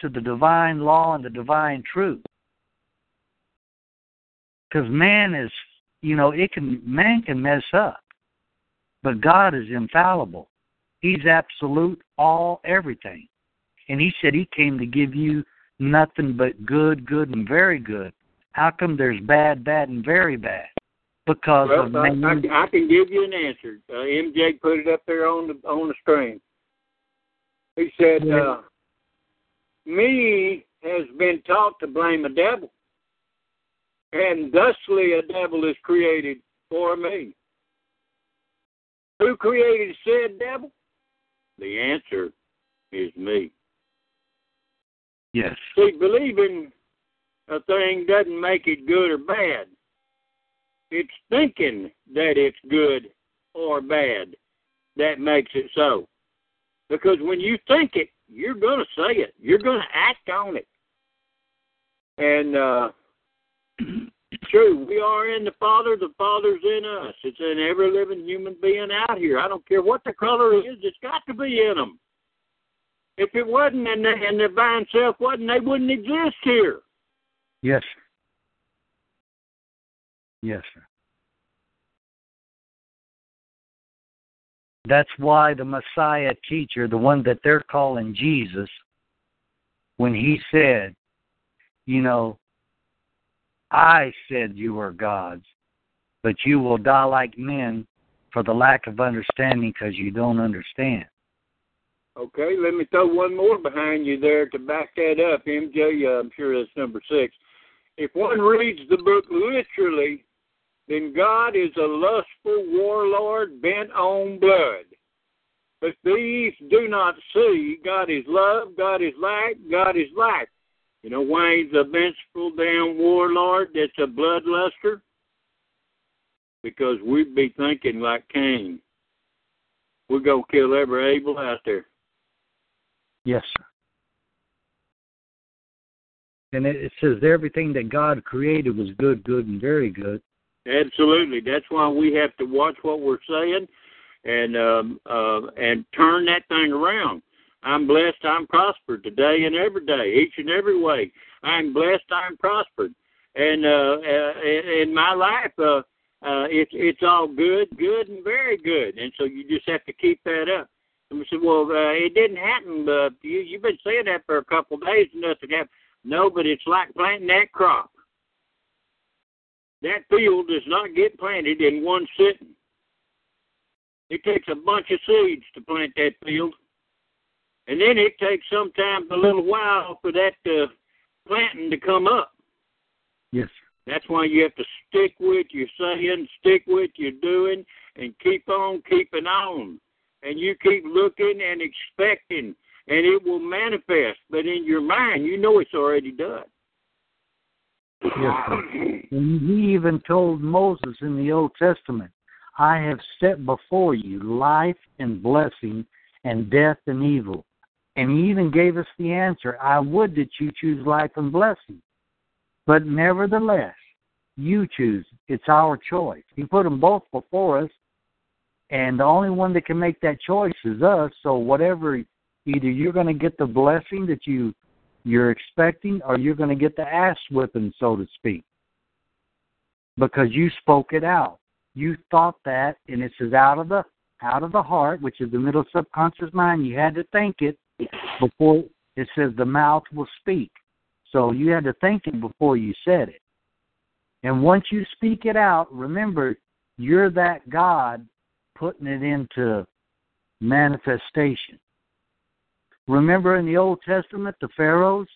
to the divine law and the divine truth. Because man is, you know, it can man can mess up, but God is infallible. He's absolute, all, everything, and He said He came to give you nothing but good, good, and very good. How come there's bad, bad, and very bad? Because Well, of man. I, I can give you an answer. Uh, MJ put it up there on the on the screen. He said, Yeah. uh, "Me has been taught to blame a devil, and thusly a devil is created for me. Who created said devil? The answer is me. Yes. See, believing a thing doesn't make it good or bad. It's thinking that it's good or bad that makes it so. Because when you think it, you're going to say it. You're going to act on it. And uh *clears throat* true, we are in the Father, the Father's in us. It's in every living human being out here. I don't care what the color is, it's got to be in them. If it wasn't and the, and the divine self wasn't, they wouldn't exist here. Yes. sir. Yes, sir. That's why the Messiah teacher, the one that they're calling Jesus, when he said, you know, I said you are gods, but you will die like men for the lack of understanding because you don't understand. Okay, let me throw one more behind you there to back that up, MJ. Uh, I'm sure that's number six. If one reads the book literally, then God is a lustful warlord bent on blood. But these do not see God is love, God is light, God is life. You know why he's a vengeful damn warlord that's a bloodluster? Because we'd be thinking like Cain. We're going to kill every Abel out there. Yes, sir. And it, it says everything that God created was good, good, and very good. Absolutely. That's why we have to watch what we're saying and um uh and turn that thing around. I'm blessed, I'm prospered today and every day, each and every way. I'm blessed, I'm prospered. And uh, uh in my life uh uh it's it's all good, good and very good. And so you just have to keep that up. And we said, Well, uh, it didn't happen, but you you've been saying that for a couple of days and nothing happened. No, but it's like planting that crop. That field does not get planted in one sitting. It takes a bunch of seeds to plant that field. And then it takes sometimes a little while for that uh, planting to come up. Yes. That's why you have to stick with your saying, stick with your doing, and keep on keeping on. And you keep looking and expecting, and it will manifest. But in your mind, you know it's already done. Yes. And he even told Moses in the Old Testament, I have set before you life and blessing and death and evil. And he even gave us the answer I would that you choose life and blessing. But nevertheless, you choose. It's our choice. He put them both before us, and the only one that can make that choice is us. So whatever, either you're going to get the blessing that you you're expecting, or you're going to get the ass whipping, so to speak, because you spoke it out. You thought that, and it says out of the out of the heart, which is the middle subconscious mind. You had to think it before it says the mouth will speak. So you had to think it before you said it. And once you speak it out, remember, you're that God putting it into manifestation. Remember in the Old Testament, the Pharaohs,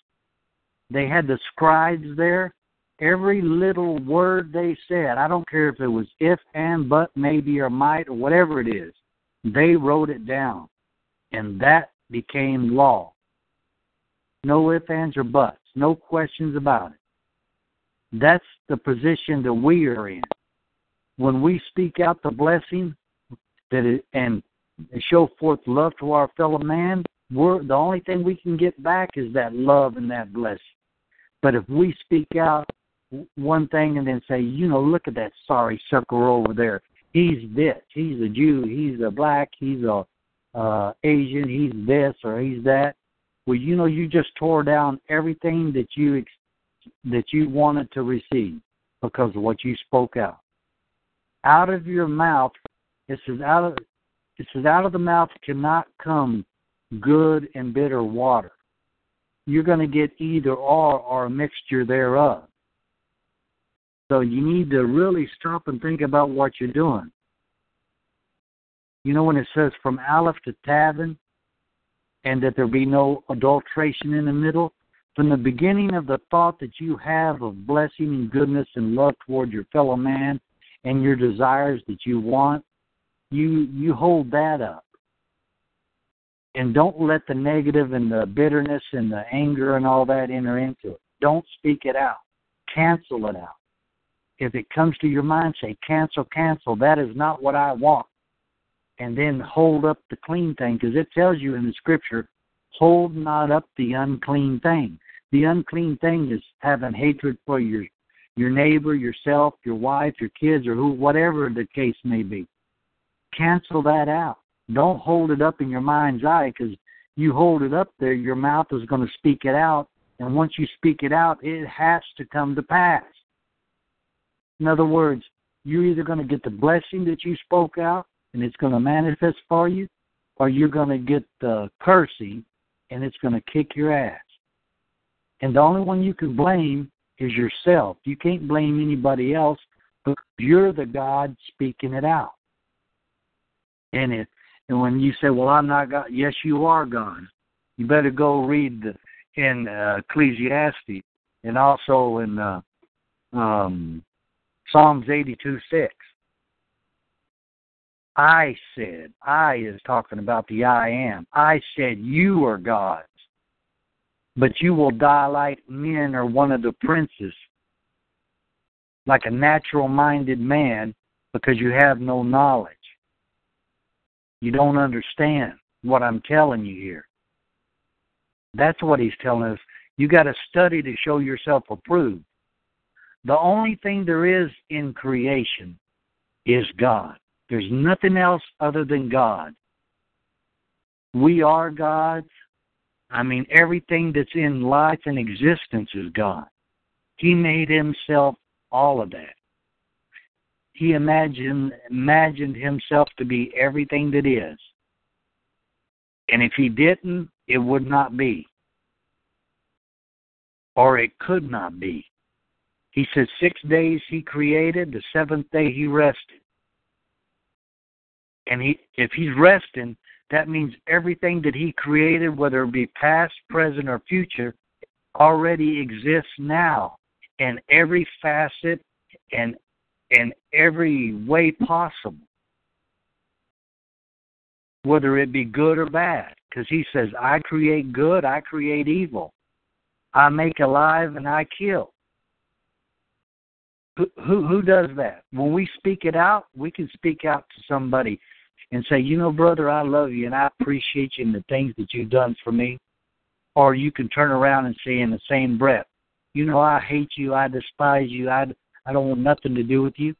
they had the scribes there. Every little word they said, I don't care if it was if, and, but, maybe, or might, or whatever it is, they wrote it down. And that became law. No ifs, ands, or buts. No questions about it. That's the position that we are in. When we speak out the blessing that it, and show forth love to our fellow man, we're the only thing we can get back is that love and that blessing. But if we speak out one thing and then say, you know, look at that sorry sucker over there. He's this. He's a Jew. He's a black. He's a uh, Asian. He's this or he's that. Well, you know, you just tore down everything that you ex- that you wanted to receive because of what you spoke out. Out of your mouth, it says out of it says out of the mouth cannot come good and bitter water. You're going to get either or or a mixture thereof. So you need to really stop and think about what you're doing. You know when it says from Aleph to Tavin, and that there be no adulteration in the middle, from the beginning of the thought that you have of blessing and goodness and love toward your fellow man and your desires that you want, you you hold that up. And don't let the negative and the bitterness and the anger and all that enter into it. Don't speak it out. Cancel it out. If it comes to your mind, say, cancel, cancel. That is not what I want. And then hold up the clean thing because it tells you in the scripture hold not up the unclean thing. The unclean thing is having hatred for your your neighbor, yourself, your wife, your kids, or who, whatever the case may be. Cancel that out. Don't hold it up in your mind's eye because you hold it up there, your mouth is going to speak it out, and once you speak it out, it has to come to pass. In other words, you're either going to get the blessing that you spoke out, and it's going to manifest for you, or you're going to get the cursing and it's going to kick your ass. And the only one you can blame is yourself. You can't blame anybody else but you're the God speaking it out. And it and when you say, "Well, I'm not God," yes, you are God. You better go read the, in uh, Ecclesiastes and also in uh, um, Psalms 82 6. I said, I is talking about the I am. I said, You are gods, but you will die like men or one of the princes, like a natural minded man, because you have no knowledge. You don't understand what I'm telling you here. That's what he's telling us. You got to study to show yourself approved. The only thing there is in creation is God. There's nothing else other than God. We are gods. I mean, everything that's in life and existence is God. He made himself all of that. He imagined imagined himself to be everything that is. And if he didn't, it would not be. Or it could not be. He said six days he created, the seventh day he rested. And he if he's resting, that means everything that he created, whether it be past, present, or future, already exists now in every facet and in every way possible. Whether it be good or bad. Because he says, I create good, I create evil. I make alive and I kill. Who, who who does that? When we speak it out, we can speak out to somebody and say, you know, brother, I love you and I appreciate you and the things that you've done for me. Or you can turn around and say in the same breath, you know, I hate you, I despise you, I, I don't want nothing to do with you.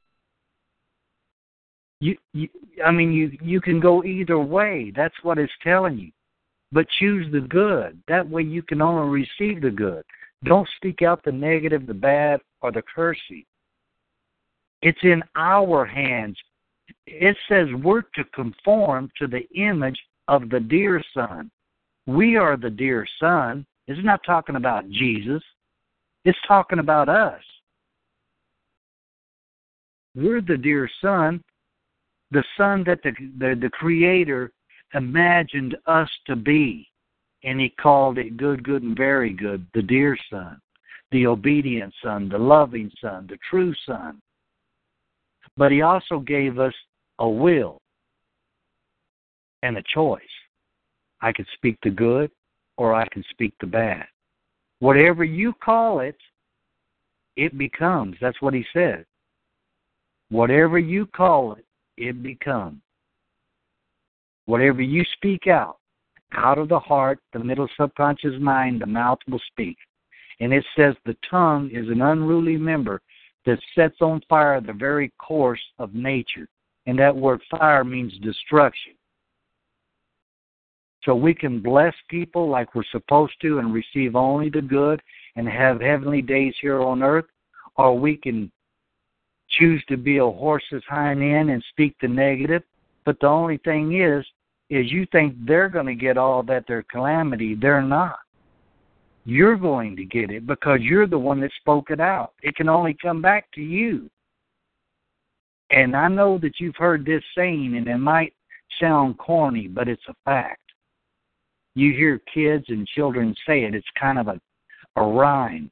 You, you, I mean, you you can go either way. That's what it's telling you. But choose the good. That way, you can only receive the good. Don't speak out the negative, the bad, or the cursing. It's in our hands it says we're to conform to the image of the dear son. We are the dear son. It's not talking about Jesus. It's talking about us. We're the dear son, the son that the, the, the Creator imagined us to be. And He called it good, good, and very good, the dear son, the obedient son, the loving son, the true son. But He also gave us a will and a choice. I can speak the good or I can speak the bad. Whatever you call it, it becomes. That's what he said. Whatever you call it, it becomes. Whatever you speak out, out of the heart, the middle subconscious mind, the mouth will speak. And it says the tongue is an unruly member that sets on fire the very course of nature. And that word fire means destruction. So we can bless people like we're supposed to and receive only the good and have heavenly days here on earth, or we can choose to be a horse's hind end and speak the negative. But the only thing is, is you think they're going to get all that their calamity. They're not. You're going to get it because you're the one that spoke it out. It can only come back to you. And I know that you've heard this saying, and it might sound corny, but it's a fact. You hear kids and children say it. It's kind of a, a rhyme.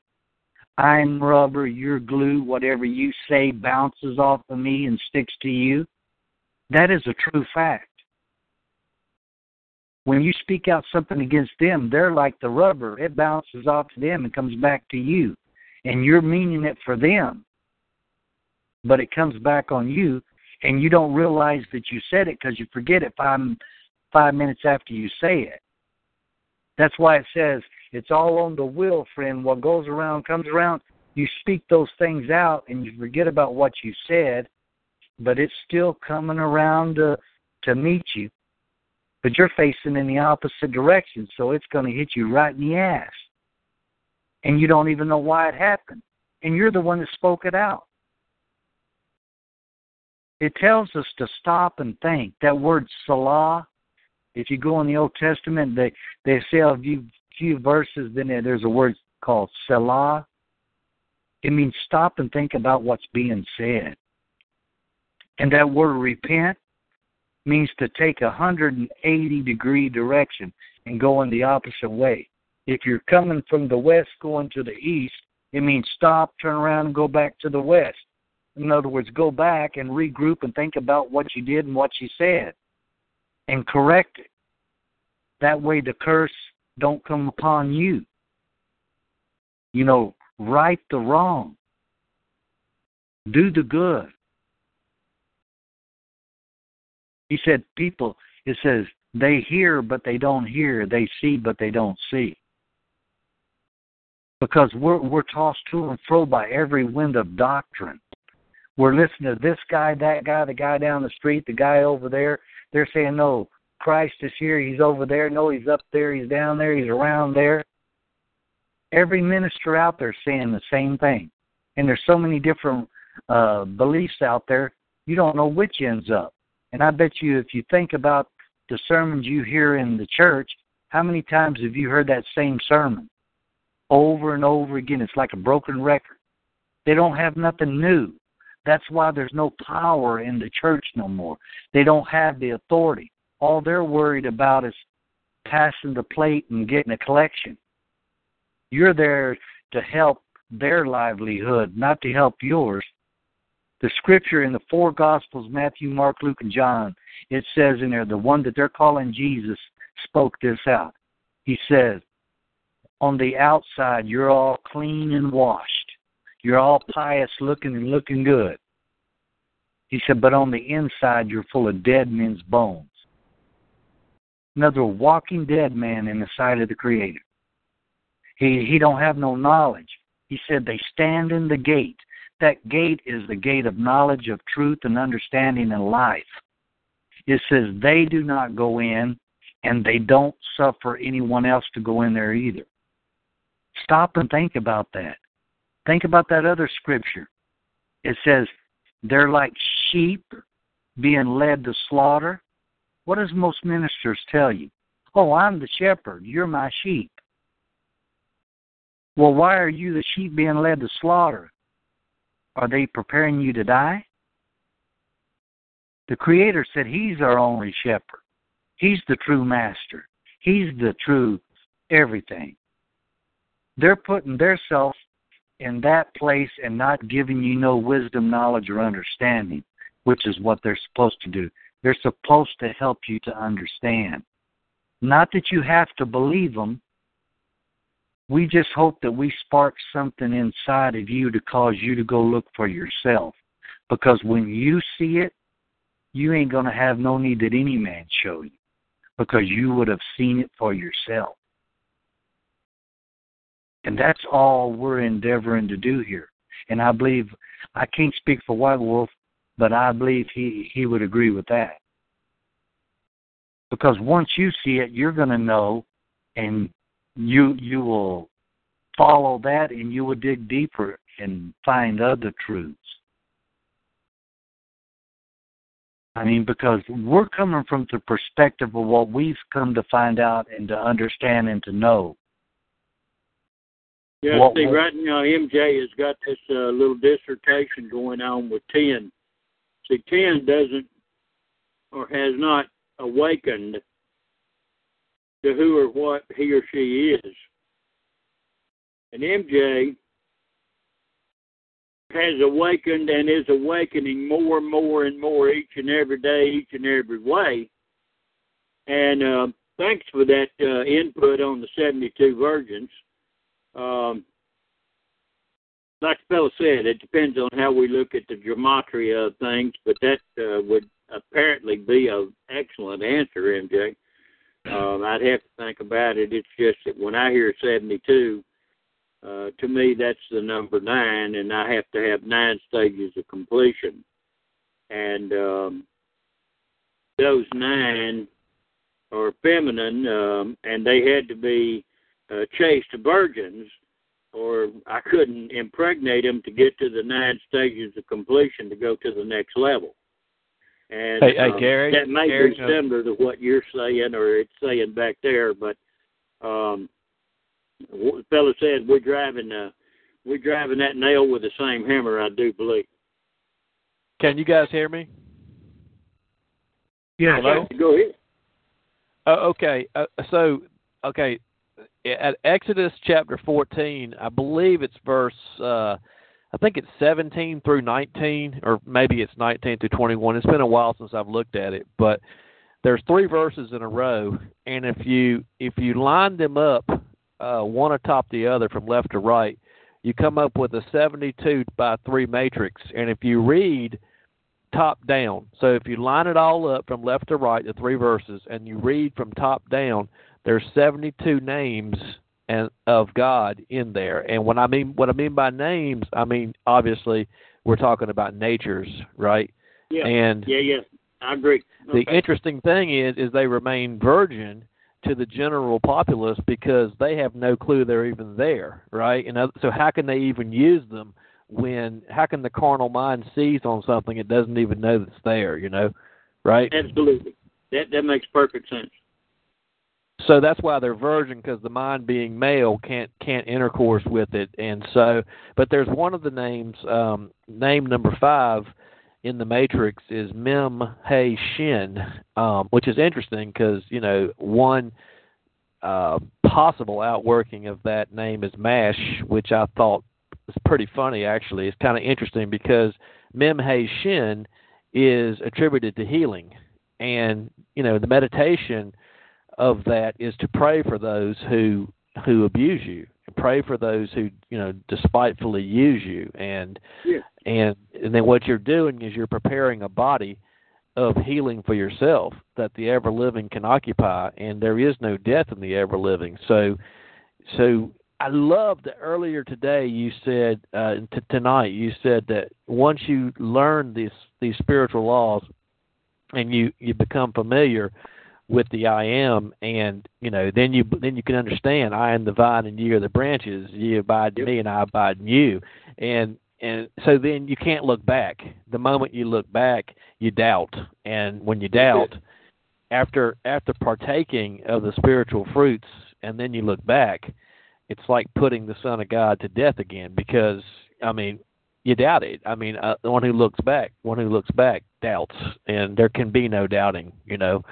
I'm rubber, you're glue, whatever you say bounces off of me and sticks to you. That is a true fact. When you speak out something against them, they're like the rubber. It bounces off to them and comes back to you. And you're meaning it for them. But it comes back on you, and you don't realize that you said it because you forget it five, five minutes after you say it. That's why it says it's all on the will, friend. What goes around comes around. You speak those things out and you forget about what you said, but it's still coming around to, to meet you. But you're facing in the opposite direction, so it's going to hit you right in the ass. And you don't even know why it happened. And you're the one that spoke it out. It tells us to stop and think. That word Selah if you go in the Old Testament, they they say a few, few verses. Then there's a word called Selah. It means stop and think about what's being said. And that word repent means to take a 180 degree direction and go in the opposite way. If you're coming from the west going to the east, it means stop, turn around, and go back to the west. In other words, go back and regroup and think about what you did and what you said and correct it. That way the curse don't come upon you. You know, right the wrong. Do the good. He said, people, it says, they hear but they don't hear, they see but they don't see. Because we're we're tossed to and fro by every wind of doctrine. We're listening to this guy, that guy, the guy down the street, the guy over there, they're saying, no, Christ is here. He's over there. No, he's up there. He's down there. He's around there. Every minister out there saying the same thing. And there's so many different uh, beliefs out there, you don't know which ends up. And I bet you if you think about the sermons you hear in the church, how many times have you heard that same sermon? Over and over again. It's like a broken record. They don't have nothing new. That's why there's no power in the church no more. They don't have the authority. All they're worried about is passing the plate and getting a collection. You're there to help their livelihood, not to help yours. The scripture in the four Gospels Matthew, Mark, Luke, and John it says in there, the one that they're calling Jesus spoke this out. He says, On the outside, you're all clean and washed. You're all pious looking and looking good. He said, but on the inside, you're full of dead men's bones. Another walking dead man in the sight of the Creator. He he don't have no knowledge. He said they stand in the gate. That gate is the gate of knowledge of truth and understanding and life. It says they do not go in and they don't suffer anyone else to go in there either. Stop and think about that. Think about that other scripture. It says, they're like sheep being led to slaughter. What does most ministers tell you? Oh, I'm the shepherd. You're my sheep. Well, why are you the sheep being led to slaughter? Are they preparing you to die? The Creator said He's our only shepherd. He's the true master. He's the true everything. They're putting themselves in that place and not giving you no wisdom, knowledge, or understanding, which is what they're supposed to do. They're supposed to help you to understand. Not that you have to believe them. We just hope that we spark something inside of you to cause you to go look for yourself. Because when you see it, you ain't going to have no need that any man show you because you would have seen it for yourself. And that's all we're endeavoring to do here. And I believe, I can't speak for White Wolf, but I believe he, he would agree with that. Because once you see it, you're going to know and you you will follow that and you will dig deeper and find other truths. I mean, because we're coming from the perspective of what we've come to find out and to understand and to know. Yeah, What- see, right now MJ has got this uh, little dissertation going on with ten. See, ten doesn't or has not awakened to who or what he or she is, and MJ has awakened and is awakening more and more and more each and every day, each and every way. And uh, thanks for that uh, input on the 72 virgins. Um, like the fellow said, it depends on how we look at the gematria of things, but that uh, would apparently be an excellent answer, MJ. Um, I'd have to think about it. It's just that when I hear 72, uh, to me, that's the number nine, and I have to have nine stages of completion. And um, those nine are feminine, um, and they had to be uh, chaste virgins, or I couldn't impregnate him to get to the nine stages of completion to go to the next level. And Hey, hey, um, Gary, that may Gary, be uh, similar to what you're saying, or it's saying back there, but um, the fellow said we're driving uh, we're driving that nail with the same hammer. I do believe. Can you guys hear me? Yeah. Hello? Go ahead. Oh, okay. Uh, so, okay, at Exodus chapter 14, I believe it's verse, uh, I think it's 17 through 19, or maybe it's 19 through 21. It's been a while since I've looked at it, but there's three verses in a row, and if you if you line them up, uh, one atop the other from left to right, you come up with a 72 by three matrix, and if you read top down. So if you line it all up from left to right, the three verses, and you read from top down, there's 72 names and of God in there. And when I mean what I mean by names, I mean obviously we're talking about natures, right? Yeah. And yeah. Yeah. I agree. the interesting thing is is they remain virgin to the general populace because they have no clue they're even there, right? And so how can they even use them when how can the carnal mind seize on something it doesn't even know that's there, you know? Right? Absolutely. That that makes perfect sense. So that's why they're virgin because the mind being male can't can't intercourse with it. And so but there's one of the names um name number five in the matrix is mem hey shin um which is interesting because you know one uh possible outworking of that name is mash which i thought was pretty funny actually. It's kind of interesting because mem hey shin is attributed to healing. And you know the meditation of that is to pray for those who who abuse you. And pray for those who you know despitefully use you. And Yeah. and and then what you're doing is you're preparing a body of healing for yourself that the ever living can occupy. And there is no death in the ever living so so I love that earlier today you said uh, t- tonight you said that once you learn these these spiritual laws and you you become familiar with the I am, and you know, then you then you can understand I am the vine and you are the branches. You abide in me, and I abide in you, and and so then you can't look back. The moment you look back, you doubt, and when you doubt, after after partaking of the spiritual fruits, and then you look back, it's like putting the Son of God to death again because I mean you doubt it. I mean, uh, the one who looks back, one who looks back doubts, and there can be no doubting. You know,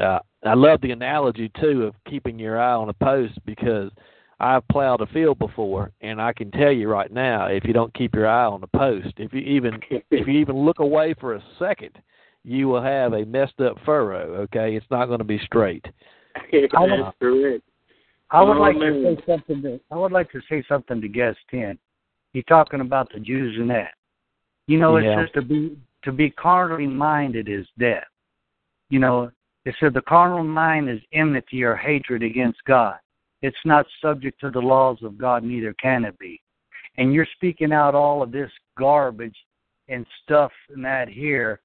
uh, I love the analogy too of keeping your eye on a post because I've plowed a field before, and I can tell you right now, if you don't keep your eye on the post, if you even if you even look away for a second, you will have a messed up furrow. Okay, it's not going to be straight. *laughs* That's correct. I would Oh, like man. to say something. To, I would like to say something to guest ten. You're talking about the Jews and that. You know, it Yeah. says to be to be carnally minded is death. You know, it said the carnal mind is enmity or hatred against God. It's not subject to the laws of God, neither can it be. And you're speaking out all of this garbage and stuff and that here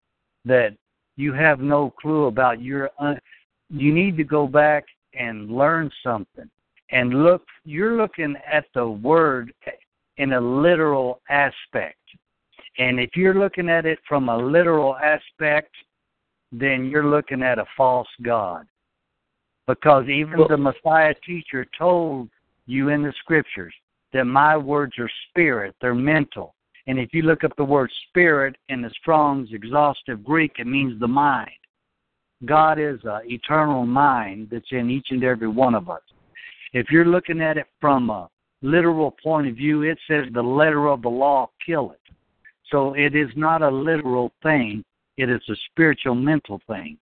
that you have no clue about. You're un- you need to go back and learn something and look you're looking at the word in a literal aspect and if you're looking at it from a literal aspect then you're looking at a false god because even the messiah teacher told you in the scriptures that my words are spirit they're mental and if you look up the word spirit in the strong's exhaustive greek it means the mind God is an eternal mind that's in each and every one of us. If you're looking at it from a literal point of view, it says the letter of the law kill it. So it is not a literal thing, it is a spiritual mental thing.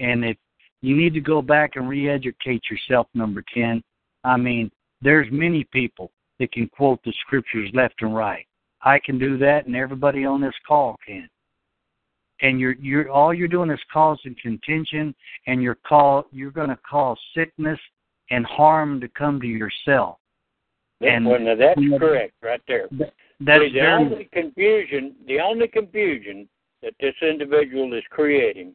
And if you need to go back and re educate yourself, number 10, I mean, there's many people that can quote the scriptures left and right. I can do that, and everybody on this call can and you're you're all you're doing is causing contention and you're call you're going to cause sickness and harm to come to yourself And- well, now that's correct right there. that's See, the very only confusion, the only confusion that this individual is creating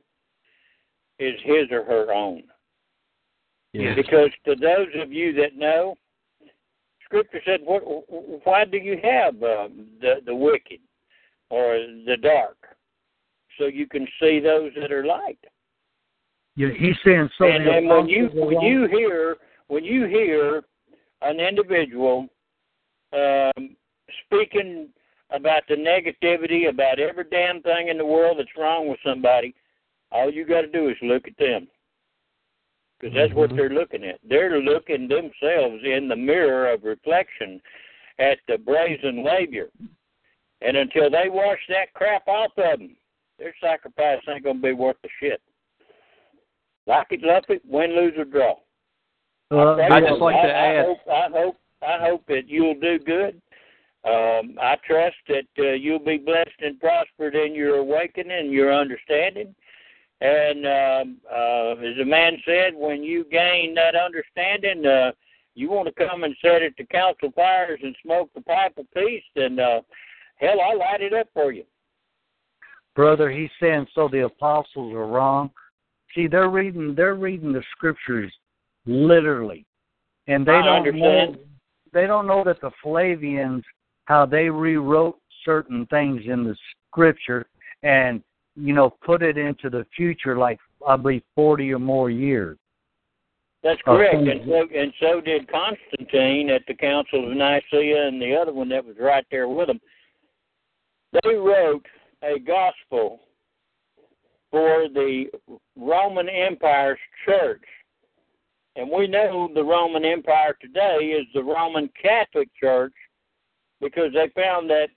is his or her own. Yes. Because to those of you that know, Scripture said, "What? Why do you have um, the the wicked or the dark, so you can see those that are light?" you, he's saying so and, the and when you when you hear when you hear an individual um, speaking about the negativity about every damn thing in the world that's wrong with somebody, all you got to do is look at them. Because that's what Mhm. they're looking at. They're looking themselves in the mirror of reflection at the brazen laver. And until they wash that crap off of them, their sacrifice ain't going to be worth the shit. Like it, love it, win, lose, or draw. Well, I, I'd just like to I, add- hope, I hope, I hope that you'll do good. Um, I trust that uh, you'll be blessed and prospered in your awakening your understanding. And um, uh, as the man said, when you gain that understanding, uh, you want to come and sit at the council fires and smoke the pipe of peace, and uh, hell, I'll light it up for you. brother he's saying so the apostles are wrong see they're reading they're reading the scriptures literally and they I don't understand. know they don't know that the flavians how they rewrote certain things in the scripture and you know put it into the future like i believe forty or more years. That's correct, and so and so did Constantine at the Council of Nicaea, and the other one that was right there with him. They wrote a gospel for the Roman Empire's church, and we know the Roman Empire today is the Roman Catholic Church because they found that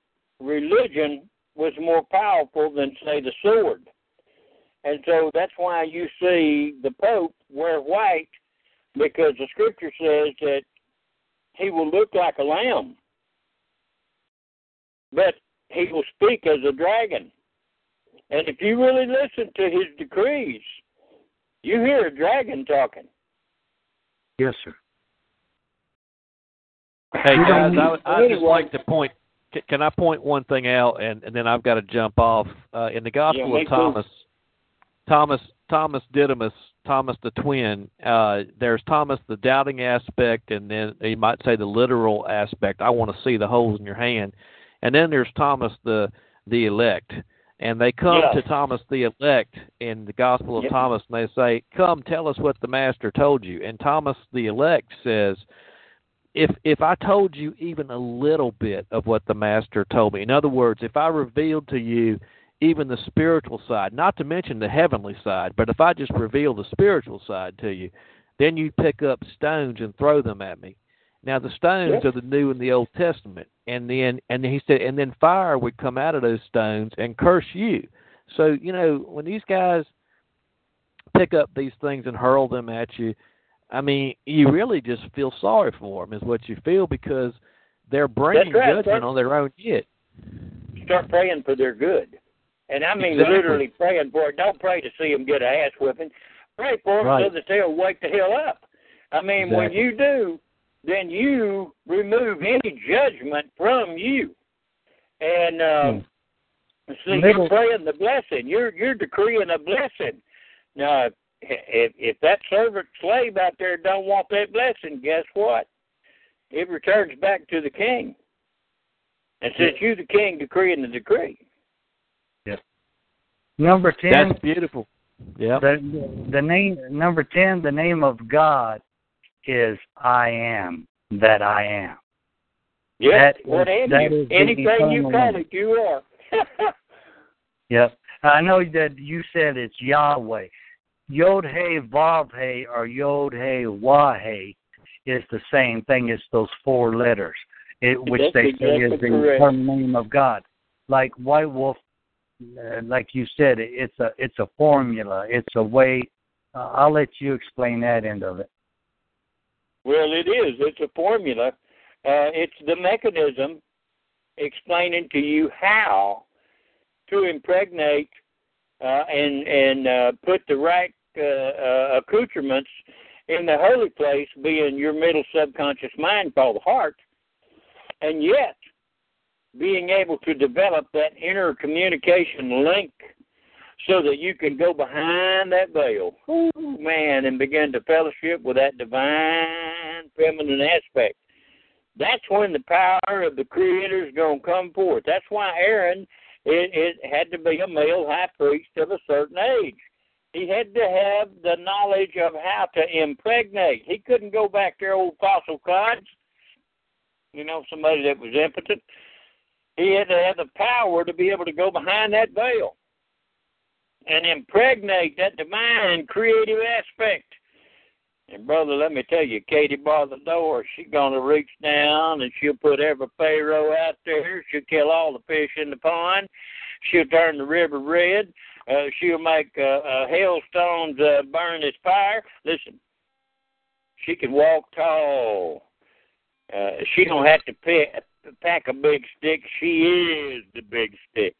religion was more powerful than say the sword. And so that's why you see the Pope wear white because the scripture says that he will look like a lamb, but he will speak as a dragon. And if you really listen to his decrees, you hear a dragon talking. yes sir Hey guys, I would I'd just like to point. Can I point one thing out, and and then I've got to jump off. Uh, in the Gospel me of. Thomas, Thomas Thomas Didymus, Thomas the twin. Uh, there's Thomas the doubting aspect, and then you might say the literal aspect. I want to see the holes in your hand, and then there's Thomas the the elect. And they come Yeah. to Thomas the elect in the Gospel of Yeah. Thomas, and they say, "Come, tell us what the Master told you." And Thomas the elect says, if if I told you even a little bit of what the master told me, in other words, if I revealed to you even the spiritual side, not to mention the heavenly side, but if I just reveal the spiritual side to you, then you pick up stones and throw them at me. Now the stones yes. are the New and the Old Testament, and then and he said, and then fire would come out of those stones and curse you. So you know when these guys pick up these things and hurl them at you, I mean you really just feel sorry for them, is what you feel because they're bringing right, judgment on their own yet. Start praying for their good, and I mean exactly. literally praying for it. Don't pray to see them get an ass whipping. Pray for them right. so that they'll wake the hell up. I mean, exactly. when you do, then you remove any judgment from you. And uh, Hmm. see, you're praying the blessing. You're you're decreeing a blessing. Now, if if that servant slave out there don't want that blessing, guess what? It returns back to the king. And since you the king decreeing the decree. Yes. Number ten. That's beautiful. Yeah. The the name number ten. The name of God is I am that I am. Yeah, That is- whatever that you, is anything you eternal call name. it, you are. *laughs* Yep. I know that you said it's Yahweh. Yod He Vav He or Yod He Wah He is the same thing as those four letters, it, which That's they say is the correct. name of God. Like White Wolf, uh, like you said, it's a it's a formula. It's a way. Uh, I'll let you explain that end of it. Well, it is. It's a formula. Uh, it's the mechanism explaining to you how to impregnate uh, and and uh, put the right uh, uh, accoutrements in the holy place, being your middle subconscious mind called the heart, and yet being able to develop that inner communication link so that you can go behind that veil, Ooh, man, and begin to fellowship with that divine feminine aspect. That's when the power of the Creator is going to come forth. That's why Aaron, it, it had to be a male high priest of a certain age. He had to have the knowledge of how to impregnate. He couldn't go back to old fossil cods, you know, somebody that was impotent. He had to have the power to be able to go behind that veil and impregnate that divine creative aspect. And brother, let me tell you, Katie bar the door, she's gonna reach down and she'll put every pharaoh out there. She'll kill all the fish in the pond. She'll turn the river red. Uh, she'll make uh, uh, hailstones uh, burn as fire. Listen, she can walk tall. Uh, she don't have to pack, pack a big stick. She is the big stick.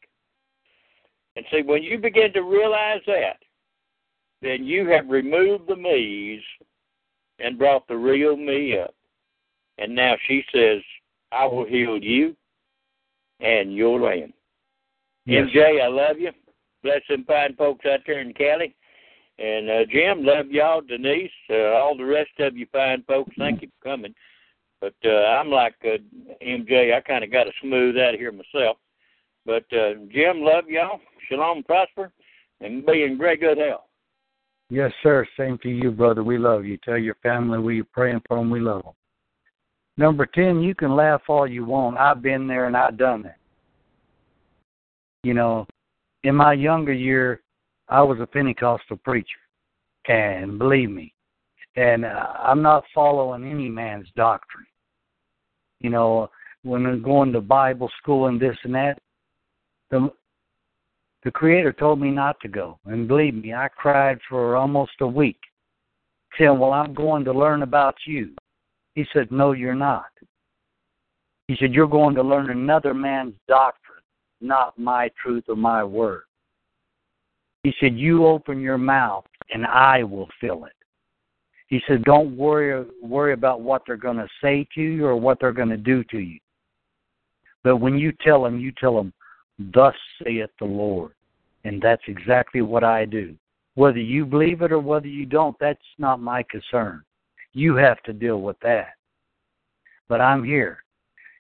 And see, when you begin to realize that, then you have removed the me's and brought the real me up. And now she says, I will heal you and your land. Yes. MJ, I love you. Bless them fine folks out there in Cali. And uh, Jim, love y'all. Denise, uh, all the rest of you fine folks, thank you for coming. But uh, I'm like uh, MJ, I kind of got to smooth out of here myself. But uh, Jim, love y'all. Shalom, prosper, and be in great good health. Yes, sir. Same to you, brother. We love you. Tell your family we're praying for them. We love them. Number 10, you can laugh all you want. I've been there and I've done that. You know, in my younger year, I was a Pentecostal preacher. And believe me, and uh, I'm not following any man's doctrine. You know, when I'm going to Bible school and this and that, the the Creator told me not to go. And believe me, I cried for almost a week, saying, Well, I'm going to learn about you. He said, No, you're not. He said, You're going to learn another man's doctrine, not my truth or my word. He said, You open your mouth and I will fill it. He said, Don't worry worry about what they're going to say to you or what they're going to do to you. But when you tell them, you tell them, Thus saith the Lord. And that's exactly what I do. Whether you believe it or whether you don't, that's not my concern. You have to deal with that. But I'm here.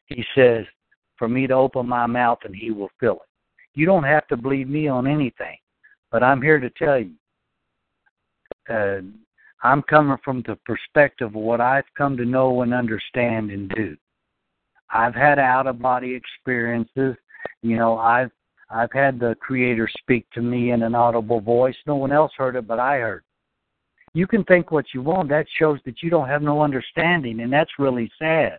He says, for me to open my mouth and he will fill it. You don't have to believe me on anything, but I'm here to tell you. Uh, I'm coming from the perspective of what I've come to know and understand and do. I've had out of body experiences. You know, I've I've had the Creator speak to me in an audible voice. No one else heard it, but I heard. You can think what you want. That shows that you don't have no understanding, and that's really sad.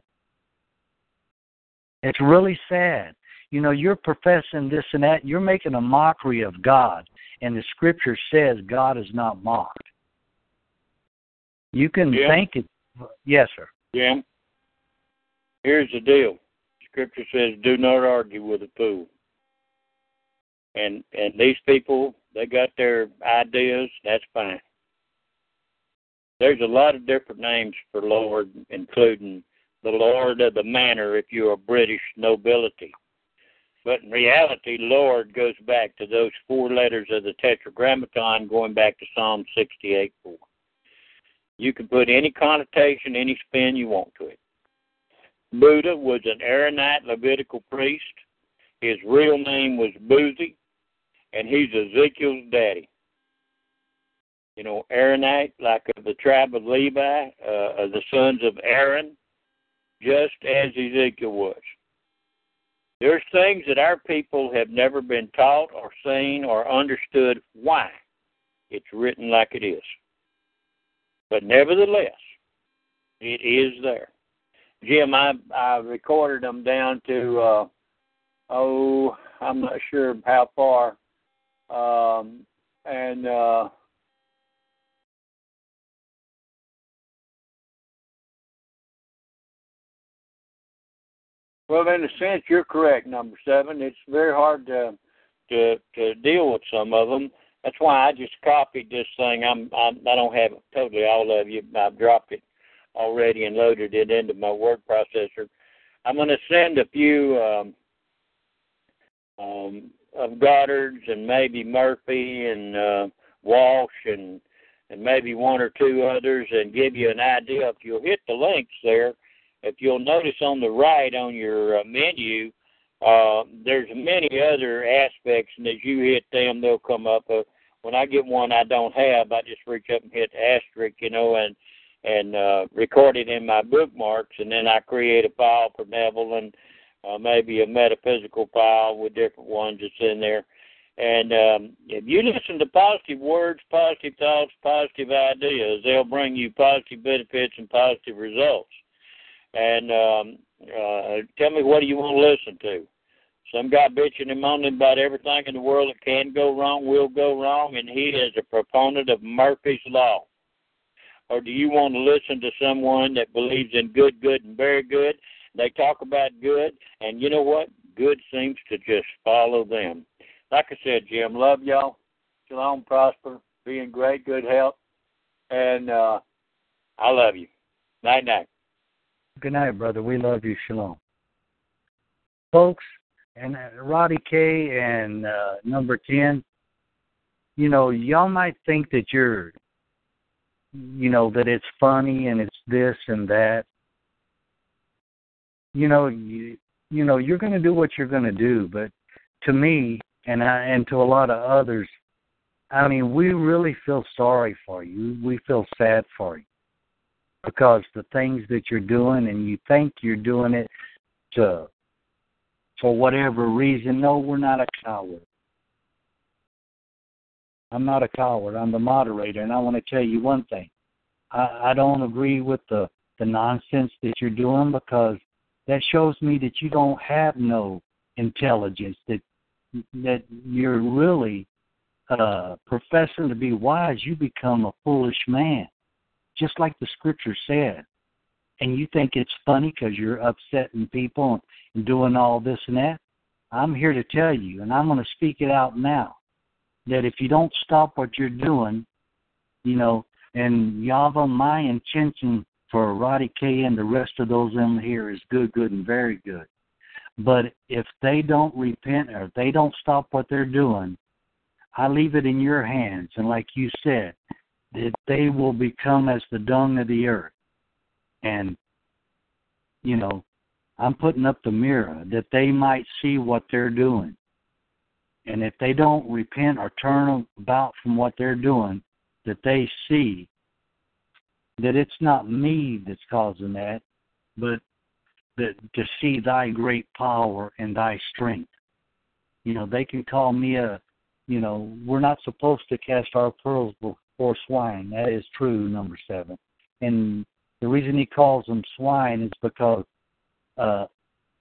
It's really sad. You know, you're professing this and that. You're making a mockery of God, and the Scripture says God is not mocked. You can Yeah. think it. Yes, sir. Jim, here's the deal. Scripture says, "Do not argue with a fool." And and these people, they got their ideas. That's fine. There's a lot of different names for Lord, including the Lord of the Manor if you're a British nobility. But in reality, Lord goes back to those four letters of the Tetragrammaton, going back to Psalm 68 4. You can put any connotation, any spin you want to it. Buddha was an Aaronite Levitical priest. His real name was Buzi, and he's Ezekiel's daddy. You know, Aaronite, like of the tribe of Levi, uh, of the sons of Aaron, just as Ezekiel was. There's things that our people have never been taught or seen or understood why it's written like it is. But nevertheless, it is there. Jim, I I recorded them down to uh oh I'm not sure how far. Um and uh Well, in a sense, you're correct. Number seven. It's very hard to to to deal with some of them. That's why I just copied this thing. I'm, I'm I don't have totally all of you. I've dropped it already and loaded it into my word processor. I'm going to send a few um, um, of Goddard's and maybe Murphy and uh, Walsch and and maybe one or two others and give you an idea. If you'll hit the links there, if you'll notice on the right on your uh, menu, uh, there's many other aspects, and as you hit them, they'll come up. Uh, when I get one I don't have, I just reach up and hit asterisk, you know, and and uh, record it in my bookmarks, and then I create a file for Neville and uh, maybe a metaphysical file with different ones that's in there. And um, if you listen to positive words, positive thoughts, positive ideas, they'll bring you positive benefits and positive results. And um, uh, tell me, what do you want to listen to? Some guy bitching and moaning about everything in the world that can go wrong, will go wrong, and he is a proponent of Murphy's Law. Or do you want to listen to someone that believes in good, good, and very good? They talk about good, and you know what? Good seems to just follow them. Like I said, Jim, love y'all. Shalom, prosper, be in great good health, and uh, I love you. Night, night. Good night, brother. We love you. Shalom. Folks, and uh, Roddy K and uh, number 10, you know, y'all might think that you're, you know, that it's funny and it's this and that. You know, you, you know, you're going to do what you're going to do, but to me and I, and to a lot of others, I mean, we really feel sorry for you. We feel sad for you because the things that you're doing and you think you're doing it to for whatever reason. No, we're not a coward. I'm not a coward. I'm the moderator, and I want to tell you one thing. I, I don't agree with the the nonsense that you're doing because that shows me that you don't have no intelligence. That that you're really uh, professing to be wise. You become a foolish man just like the scripture said. And you think it's funny because you're upsetting people and doing all this and that. I'm here to tell you, and I'm going to speak it out now, that if you don't stop what you're doing, you know, and Yava, my intention for Roddy K and the rest of those in here is good, good, and very good. But if they don't repent or they don't stop what they're doing, I leave it in your hands. And like you said, that they will become as the dung of the earth. And, you know, I'm putting up the mirror that they might see what they're doing. And if they don't repent or turn about from what they're doing, that they see that it's not me that's causing that, but that to see thy great power and thy strength. You know, they can call me a, you know, we're not supposed to cast our pearls before swine. That is true, number seven. And the reason he calls them swine is because, uh,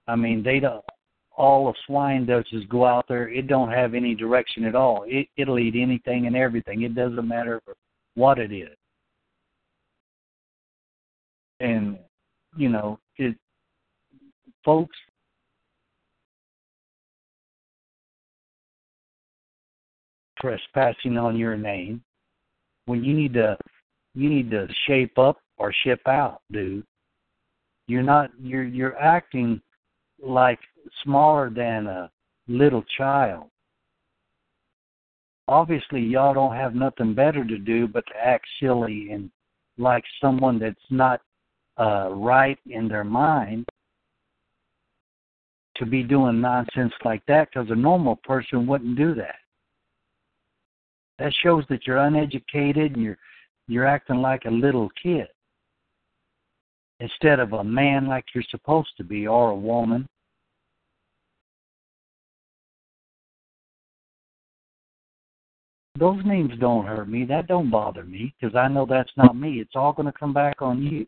I mean, they don't. All a swine does is go out there. It don't have any direction at all. It it'll eat anything and everything. It doesn't matter what it is. And you know, it folks trespassing on your name when you need to you need to shape up or ship out, dude. You're not you're you're acting like smaller than a little child. Obviously y'all don't have nothing better to do but to act silly and like someone that's not uh right in their mind to be doing nonsense like that because a normal person wouldn't do that. That shows that you're uneducated and you're you're acting like a little kid instead of a man like you're supposed to be or a woman. Those names don't hurt me. That don't bother me because I know that's not me. It's all going to come back on you.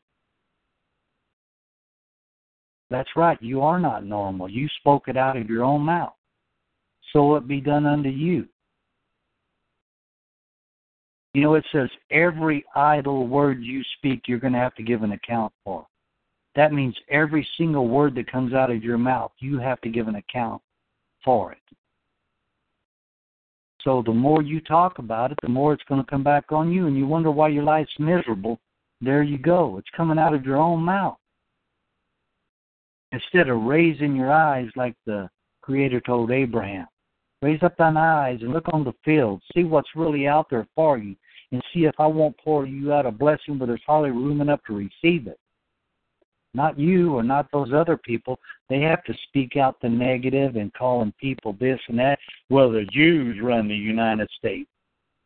That's right. You are not normal. You spoke it out of your own mouth. So it be done unto you. You know, it says every idle word you speak, you're going to have to give an account for. That means every single word that comes out of your mouth, you have to give an account for it. So the more you talk about it, the more it's going to come back on you, and you wonder why your life's miserable. There you go. It's coming out of your own mouth. Instead of raising your eyes like the Creator told Abraham, raise up thine eyes and look on the field, see what's really out there for you, and see if I won't pour you out a blessing where there's hardly room enough to receive it. Not you or not those other people. They have to speak out the negative and calling people this and that. Well, the Jews run the United States.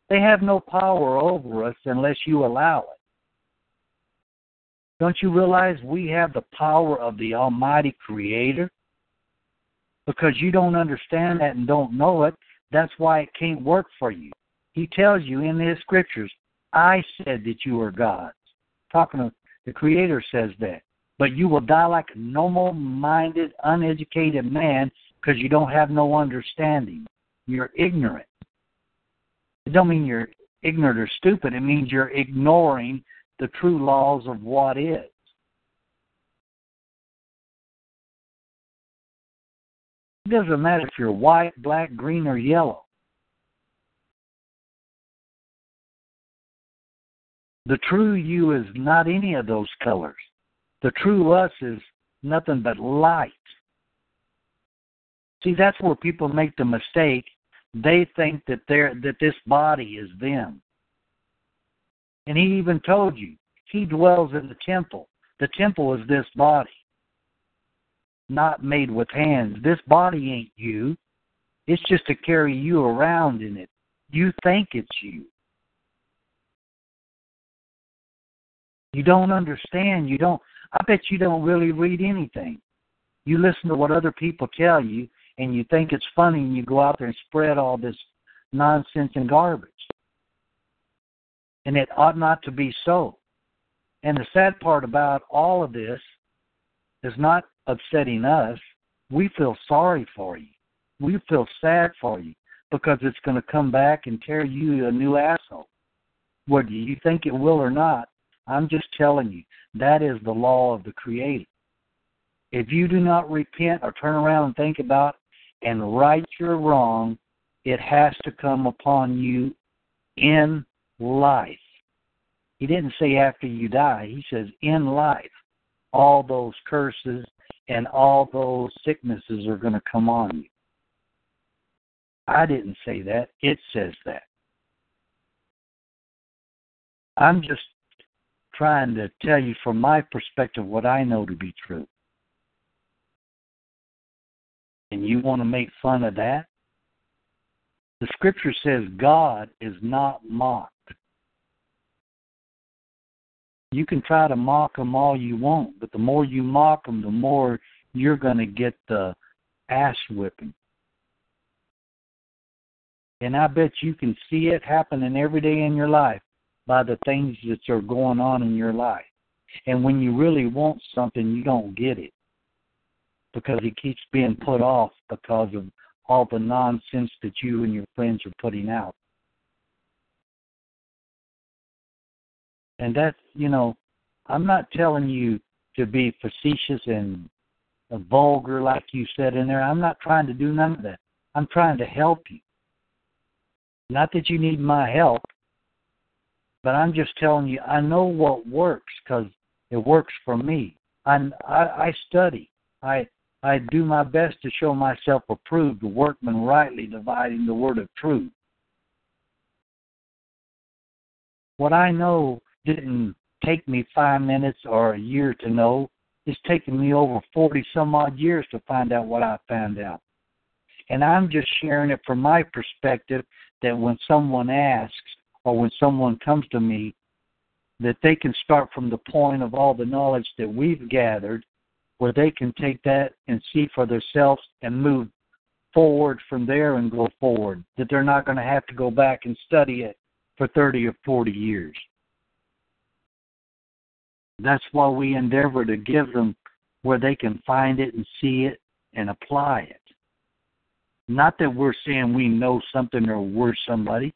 They have no power over us unless you allow it. Don't you realize we have the power of the Almighty Creator? Because you don't understand that and don't know it, that's why it can't work for you. He tells you in his scriptures, I said that you are gods. Talking to the Creator says that. But you will die like a normal minded, uneducated man because you don't have no understanding. You're ignorant. It don't mean you're ignorant or stupid. It means you're ignoring the true laws of what is. It doesn't matter if you're white, black, green, or yellow. The true you is not any of those colors. The true us is nothing but light. See, that's where people make the mistake. They think that they're that this body is them. And he even told you, he dwells in the temple. The temple is this body, not made with hands. This body ain't you. It's just to carry you around in it. You think it's you. You don't understand. You don't. I bet you don't really read anything. You listen to what other people tell you, and you think it's funny, and you go out there and spread all this nonsense and garbage. And it ought not to be so. And the sad part about all of this is not upsetting us. We feel sorry for you. We feel sad for you because it's going to come back and tear you a new asshole. Whether you think it will or not, I'm just telling you, that is the law of the Creator. If you do not repent or turn around and think about and right your wrong, it has to come upon you in life. He didn't say after you die, he says in life, all those curses and all those sicknesses are going to come on you. I didn't say that, it says that. I'm just trying to tell you from my perspective what I know to be true. And you want to make fun of that? The scripture says God is not mocked. You can try to mock them all you want, but the more you mock them, the more you're going to get the ass whipping. And I bet you can see it happening every day in your life by the things that are going on in your life. And when you really want something, you don't get it because it keeps being put off because of all the nonsense that you and your friends are putting out. And that's, you know, I'm not telling you to be facetious and vulgar like you said in there. I'm not trying to do none of that. I'm trying to help you. Not that you need my help, but I'm just telling you I know what works because it works for me. I, I I study. I I do my best to show myself approved, a workman rightly dividing the word of truth. What I know didn't take me five minutes or a year to know. It's taken me over 40 some odd years to find out what I found out. And I'm just sharing it from my perspective that when someone asks or when someone comes to me, that they can start from the point of all the knowledge that we've gathered, where they can take that and see for themselves and move forward from there and go forward. That they're not going to have to go back and study it for 30 or 40 years. That's why we endeavor to give them where they can find it and see it and apply it. Not that we're saying we know something or we're somebody.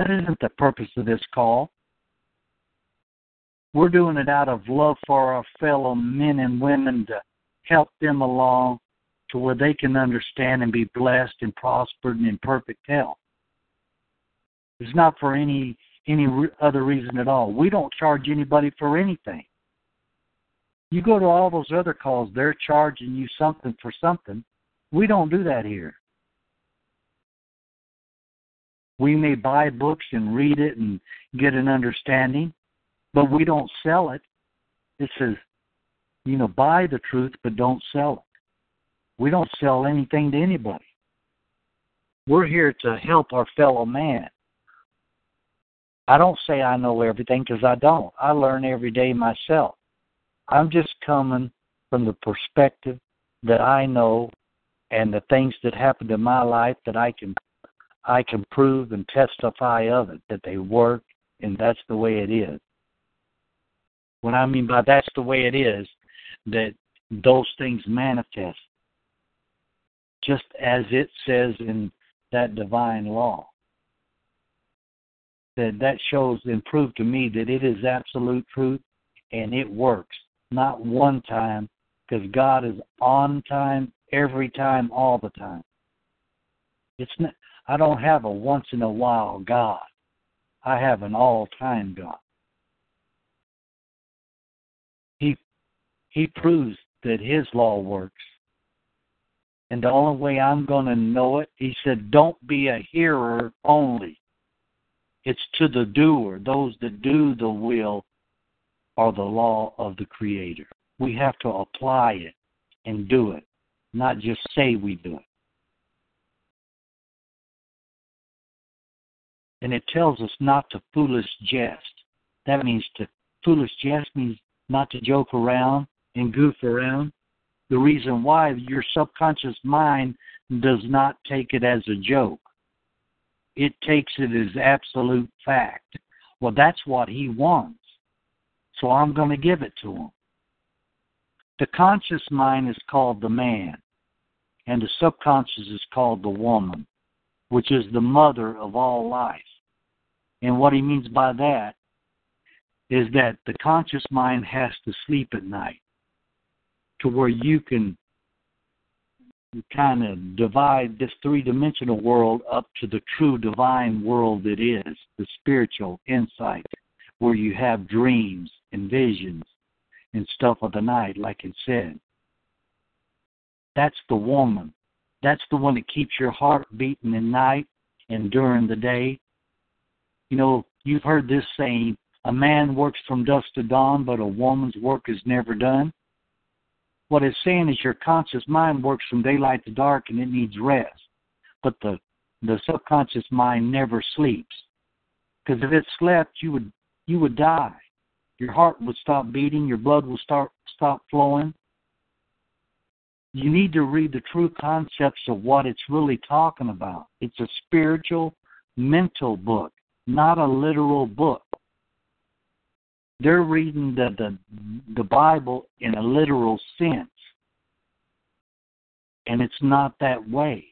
That isn't the purpose of this call. We're doing it out of love for our fellow men and women to help them along to where they can understand and be blessed and prospered and in perfect health. It's not for any any other reason at all. We don't charge anybody for anything. You go to all those other calls, they're charging you something for something. We don't do that here. We may buy books and read it and get an understanding, but we don't sell it. It says, you know, buy the truth, but don't sell it. We don't sell anything to anybody. We're here to help our fellow man. I don't say I know everything because I don't. I learn every day myself. I'm just coming from the perspective that I know and the things that happened in my life that I can I can prove and testify of it that they work and that's the way it is. What I mean by that's the way it is, that those things manifest just as it says in that divine law. That that shows and proved to me that it is absolute truth and it works not one time, because God is on time, every time, all the time. It's not, I don't have a once in a while God. I have an all time God. He he proves that his law works. And the only way I'm going to know it, he said, don't be a hearer only. It's to the doer, those that do the will are the law of the Creator. We have to apply it and do it, not just say we do it. And it tells us not to foolish jest. That means to foolish jest means not to joke around and goof around. The reason why your subconscious mind does not take it as a joke. It takes it as absolute fact. Well, that's what he wants. So I'm going to give it to him. The conscious mind is called the man, and the subconscious is called the woman, which is the mother of all life. And what he means by that is that the conscious mind has to sleep at night to where you can kind of divide this three dimensional world up to the true divine world it is, the spiritual insight, where you have dreams and visions and stuff of the night, like it said. That's the woman. That's the one that keeps your heart beating at night and during the day. You know, you've heard this saying a man works from dusk to dawn, but a woman's work is never done. What it's saying is your conscious mind works from daylight to dark and it needs rest. But the the subconscious mind never sleeps. Because if it slept, you would you would die your heart would stop beating, your blood would start stop flowing. You need to read the true concepts of what it's really talking about. It's a spiritual mental book, not a literal book. They're reading the, the the Bible in a literal sense. And it's not that way.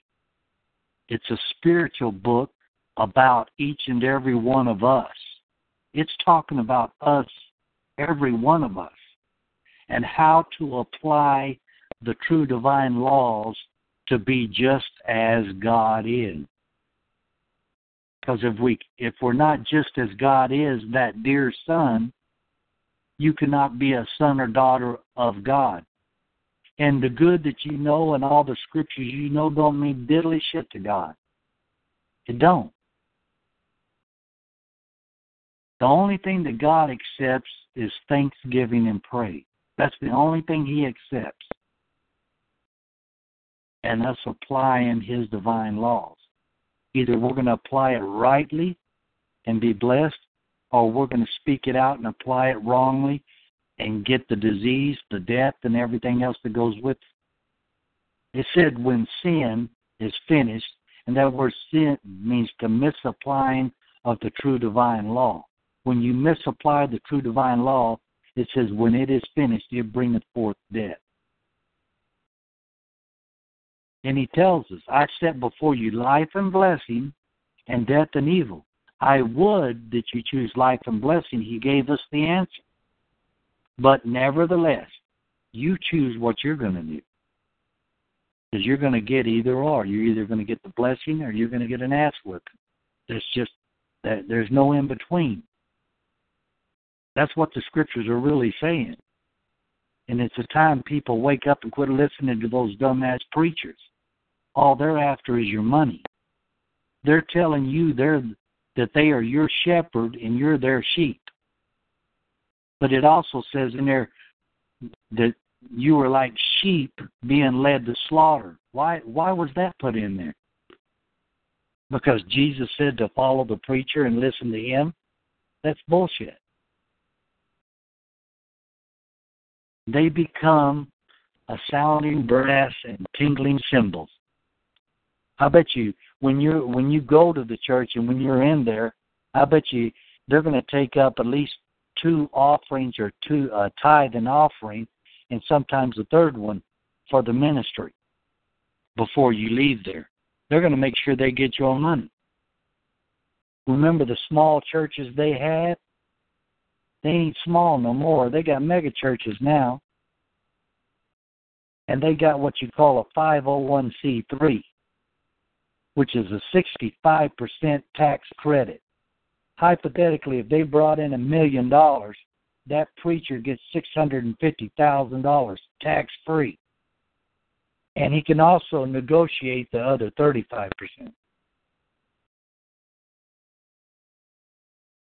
It's a spiritual book about each and every one of us. It's talking about us, every one of us, and how to apply the true divine laws to be just as God is. Because if we if we're not just as God is, that dear son, you cannot be a son or daughter of God. And the good that you know and all the scriptures you know don't mean diddly shit to God. It don't. The only thing that God accepts is thanksgiving and praise. That's the only thing He accepts. And us applying His divine laws. Either we're going to apply it rightly and be blessed, or we're going to speak it out and apply it wrongly and get the disease, the death, and everything else that goes with it. It said when sin is finished, and that word sin means the misapplying of the true divine law. When you misapply the true divine law, it says, when it is finished, it bringeth forth death. And he tells us, I set before you life and blessing, and death and evil. I would that you choose life and blessing. He gave us the answer. But nevertheless, you choose what you're going to do. Because you're going to get either or. You're either going to get the blessing or you're going to get an ass whipping. There's just there's no in between. That's what the scriptures are really saying. And it's a time people wake up and quit listening to those dumbass preachers. All they're after is your money. They're telling you they're that they are your shepherd and you're their sheep. But it also says in there that you were like sheep being led to slaughter. Why why was that put in there? Because Jesus said to follow the preacher and listen to him? That's bullshit. They become a sounding brass and tingling cymbals. I bet you when you when you go to the church and when you're in there, I bet you they're going to take up at least two offerings or two uh, tithe and offering, and sometimes a third one for the ministry before you leave there. They're going to make sure they get your money. Remember the small churches they had? They ain't small no more. They got mega churches now. And they got what you call a 501c3 which is a 65% tax credit. Hypothetically, if they brought in a million dollars, that preacher gets $650,000 tax free. And he can also negotiate the other 35%.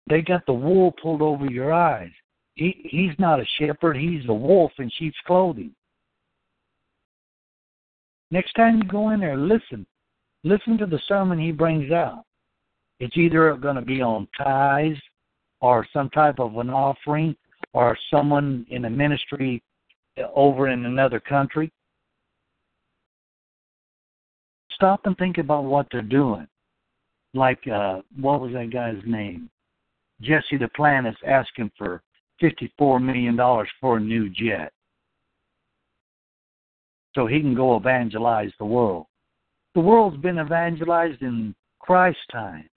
They got the wool pulled over your eyes. He he's not a shepherd, he's a wolf in sheep's clothing. Next time you go in there, listen. Listen to the sermon he brings out. It's either going to be on tithes or some type of an offering or someone in a ministry over in another country. Stop and think about what they're doing. Like, uh, what was that guy's name? Jesse the is asking for $54 million for a new jet so he can go evangelize the world. The world's been evangelized in Christ's time.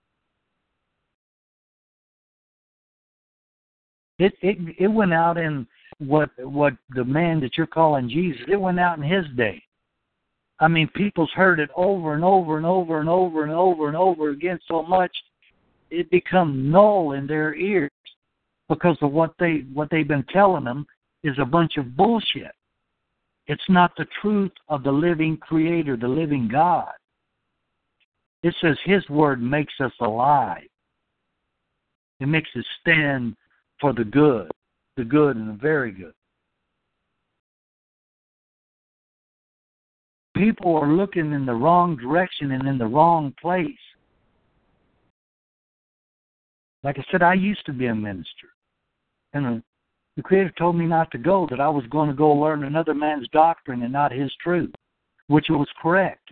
It it it went out in what what the man that you're calling Jesus, it went out in his day. I mean, people's heard it over and over and over and over and over and over again so much it become null in their ears because of what they what they've been telling them is a bunch of bullshit. It's not the truth of the living Creator, the living God. It says His Word makes us alive. It makes us stand for the good, the good and the very good. People are looking in the wrong direction and in the wrong place. Like I said, I used to be a minister. And the Creator told me not to go, that I was going to go learn another man's doctrine and not his truth, which was correct.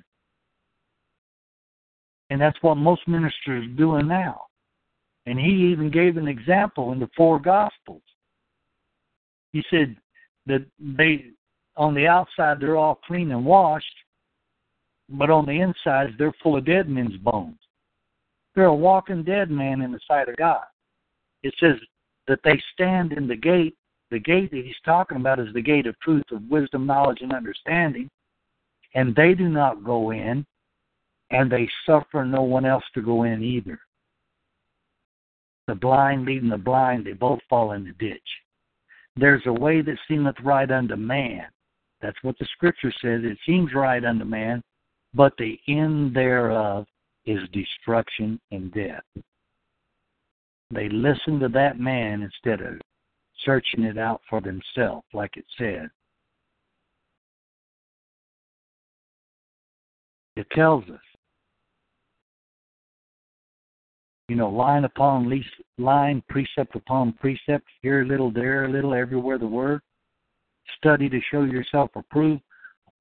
And that's what most ministers are doing now. And he even gave an example in the four Gospels. He said that they, on the outside, they're all clean and washed, but on the inside, they're full of dead men's bones. They're a walking dead man in the sight of God. It says that they stand in the gate. The gate that he's talking about is the gate of truth, of wisdom, knowledge, and understanding. And they do not go in, and they suffer no one else to go in either. The blind leading the blind, they both fall in the ditch. There's a way that seemeth right unto man. That's what the scripture says. It seems right unto man, but the end thereof is destruction and death. They listen to that man instead of searching it out for themselves, like it said. It tells us you know, line upon least, line, precept upon precept, here a little, there a little, everywhere the word. Study to show yourself approved,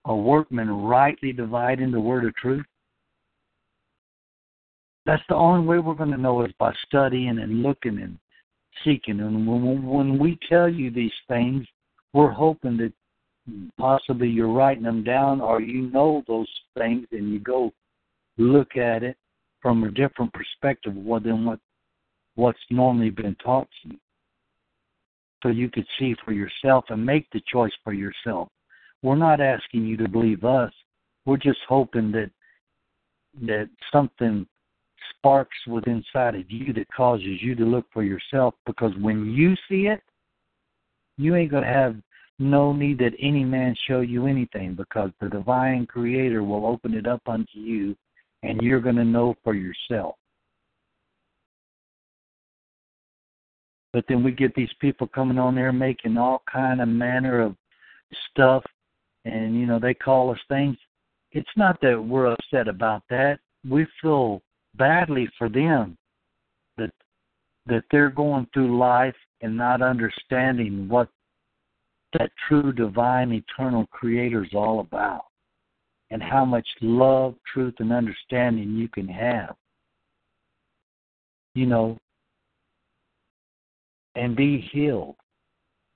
a workman rightly dividing the word of truth. That's the only way we're going to know is by studying and looking and seeking. And when, when we tell you these things, we're hoping that possibly you're writing them down or you know those things and you go look at it from a different perspective than what what's normally been taught to you. So you could see for yourself and make the choice for yourself. We're not asking you to believe us. We're just hoping that that something sparks within inside of you that causes you to look for yourself because when you see it, you ain't gonna have no need that any man show you anything because the divine creator will open it up unto you and you're going to know for yourself. But then we get these people coming on there making all kind of manner of stuff, and you know they call us things. It's not that we're upset about that. We feel badly for them that that they're going through life and not understanding what that true divine eternal creator is all about and how much love, truth, and understanding you can have. You know, and be healed,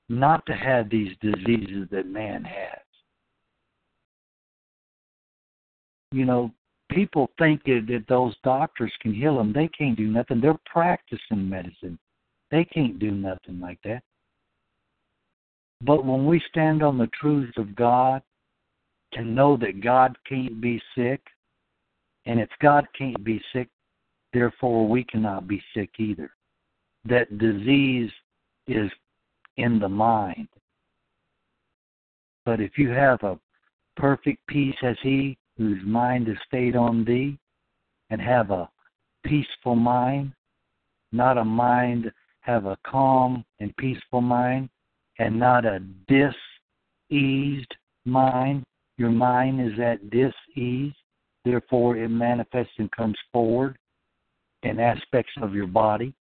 not to have these diseases that man has. You know, people think that those doctors can heal them. They can't do nothing. They're practicing medicine. They can't do nothing like that. But when we stand on the truths of God can know that God can't be sick. And if God can't be sick, therefore we cannot be sick either. That disease is in the mind. But if you have a perfect peace as he whose mind is stayed on thee, and have a peaceful mind, not a mind, have a calm and peaceful mind, and not a diseased mind, your mind is at dis-ease, therefore it manifests and comes forward in aspects of your body.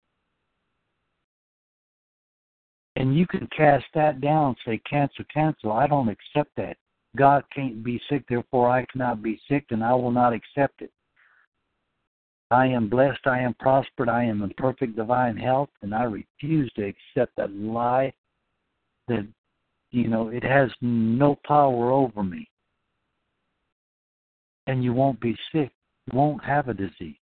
And you can cast that down, say, cancel, cancel. I don't accept that. God can't be sick, therefore I cannot be sick, and I will not accept it. I am blessed, I am prospered, I am in perfect divine health, and I refuse to accept that lie that, you know, it has no power over me and you won't be sick. You won't have a disease.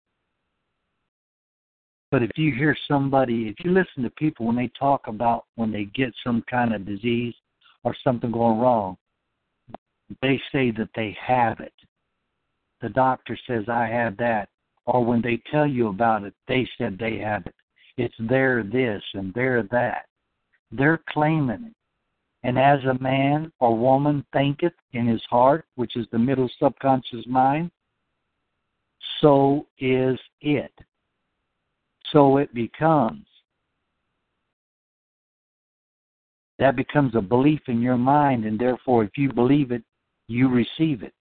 But if you hear somebody, if you listen to people when they talk about when they get some kind of disease or something going wrong, they say that they have it. The doctor says, I have that. Or when they tell you about it, they said they have it. It's their this and their that. They're claiming it. And as a man or woman thinketh in his heart, which is the middle subconscious mind, so is it. So it becomes. That becomes a belief in your mind, and therefore, if you believe it, you receive it,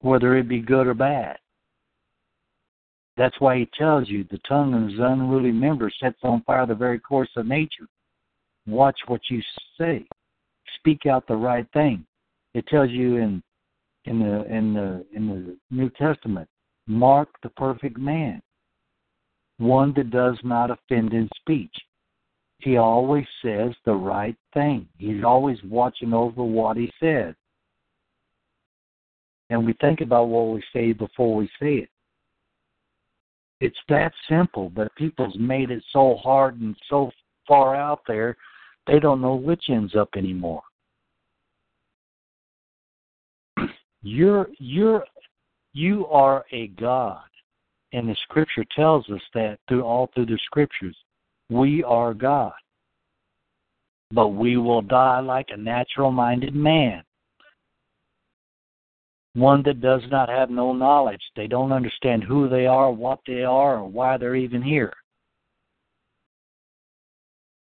whether it be good or bad. That's why he tells you the tongue and his unruly member sets on fire the very course of nature. Watch what you say. Speak out the right thing. It tells you in in the in the in the New Testament Mark the perfect man, one that does not offend in speech. He always says the right thing. He's always watching over what he says. And we think about what we say before we say it. It's that simple, but people's made it so hard and so far out there, they don't know which ends up anymore. *clears throat* You're you're you are a God. And the scripture tells us that through all through the scriptures. We are God. But we will die like a natural minded man. One that does not have no knowledge. They don't understand who they are, what they are, or why they're even here.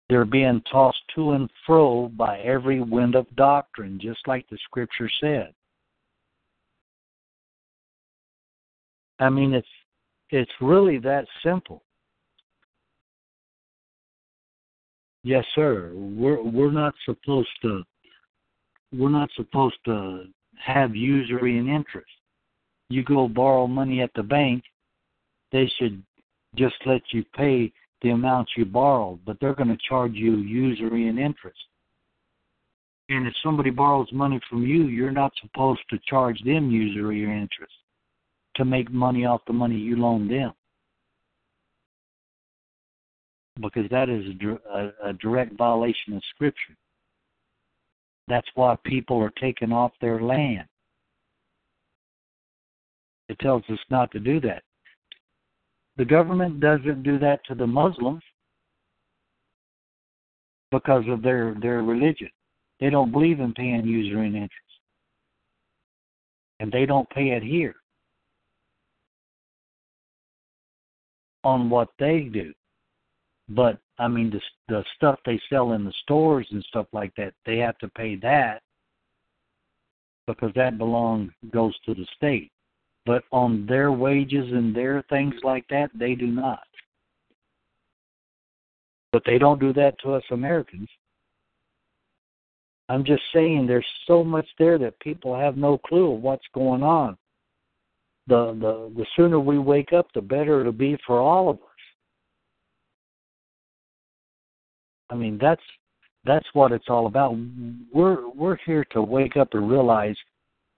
They're being tossed to and fro by every wind of doctrine, just like the scripture said. I mean, it's it's really that simple. Yes, sir. We're we're not supposed to we're not supposed to have usury and interest. You go borrow money at the bank, they should just let you pay the amount you borrowed, but they're going to charge you usury and interest. And if somebody borrows money from you, you're not supposed to charge them usury or interest to make money off the money you loaned them. Because that is a, a, direct violation of Scripture. That's why people are taking off their land. It tells us not to do that. The government doesn't do that to the Muslims because of their, their religion. They don't believe in paying usury and interest. And they don't pay it here. on what they do. But I mean, the the stuff they sell in the stores and stuff like that, they have to pay that because that belongs goes to the state. But on their wages and their things like that, they do not. But they don't do that to us Americans. I'm just saying there's so much there that people have no clue of what's going on the the the sooner we wake up, the better it'll be for all of us. I mean, that's that's what it's all about. We're we're here to wake up and realize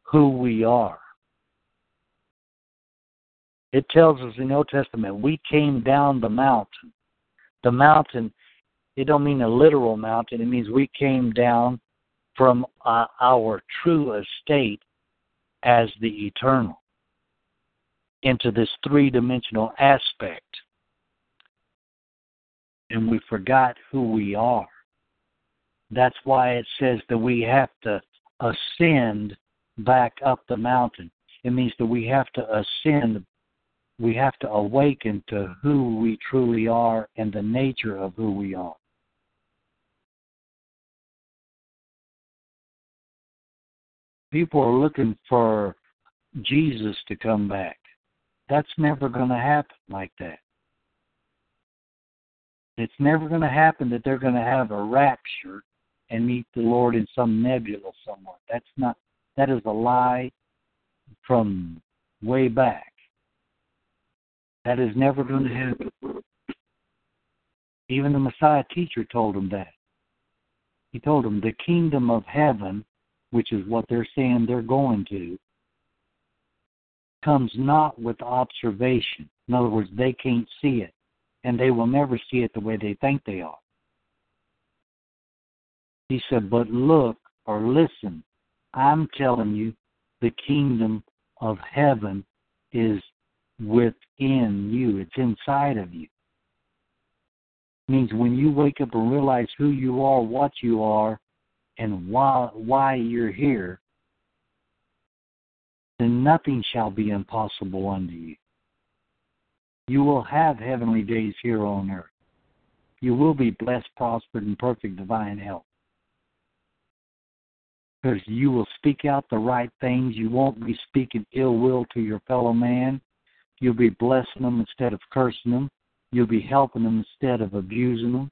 who we are. It tells us in the Old Testament we came down the mountain. The mountain, it don't mean a literal mountain. It means we came down from uh, our true estate as the eternal into this three dimensional aspect. And we forgot who we are. That's why it says that we have to ascend back up the mountain. It means that we have to ascend, we have to awaken to who we truly are and the nature of who we are. People are looking for Jesus to come back. That's never going to happen like that. It's never going to happen that they're going to have a rapture and meet the Lord in some nebula somewhere. That's not. That is a lie from way back. That is never going to happen. Even the Messiah teacher told them that. He told them the kingdom of heaven, which is what they're saying they're going to, comes not with observation. In other words, they can't see it, and they will never see it the way they think they are. He said, But look or listen, I'm telling you, the kingdom of heaven is within you, it's inside of you. It means when you wake up and realize who you are, what you are, and why why you're here, then nothing shall be impossible unto you. You will have heavenly days here on earth. You will be blessed, prospered, and perfect divine health. Because you will speak out the right things. You won't be speaking ill will to your fellow man. You'll be blessing them instead of cursing them. You'll be helping them instead of abusing them.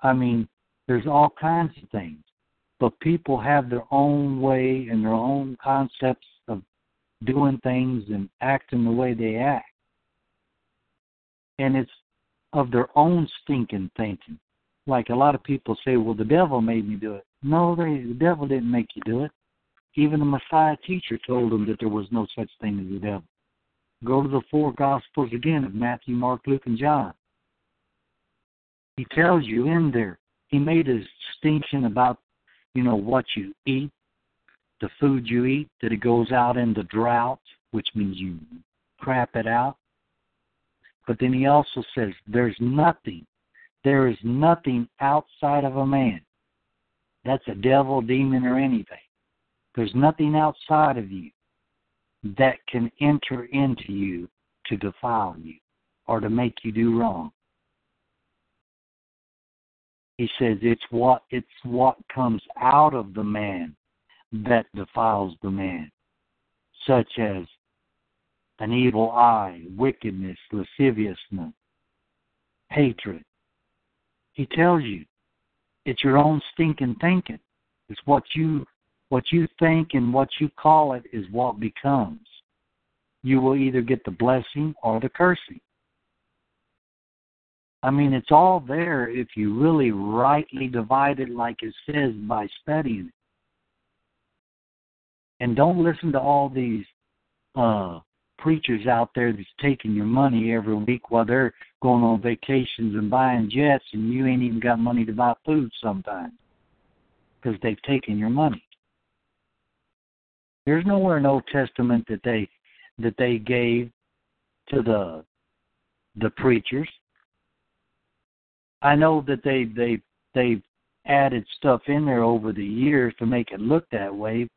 I mean, there's all kinds of things. But people have their own way and their own concepts of doing things and acting the way they act. And it's of their own stinking thinking. Like a lot of people say, well, the devil made me do it. No, they, the devil didn't make you do it. Even the Messiah teacher told them that there was no such thing as the devil. Go to the four Gospels again of Matthew, Mark, Luke, and John. He tells you in there. He made a distinction about, you know, what you eat, the food you eat, that it goes out in the drought, which means you crap it out. But then he also says, there's nothing, there is nothing outside of a man. That's a devil, demon, or anything. There's nothing outside of you that can enter into you to defile you or to make you do wrong. He says it's what it's what comes out of the man that defiles the man, such as an evil eye, wickedness, lasciviousness, hatred. He tells you it's your own stinking thinking. It's what you what you think and what you call it is what becomes. You will either get the blessing or the cursing. I mean, it's all there if you really rightly divide it, like it says, by studying it. And don't listen to all these uh, preachers out there that's taking your money every week while they're going on vacations and buying jets, and you ain't even got money to buy food sometimes because they've taken your money. There's nowhere in Old Testament that they that they gave to the the preachers. I know that they they they've added stuff in there over the years to make it look that way,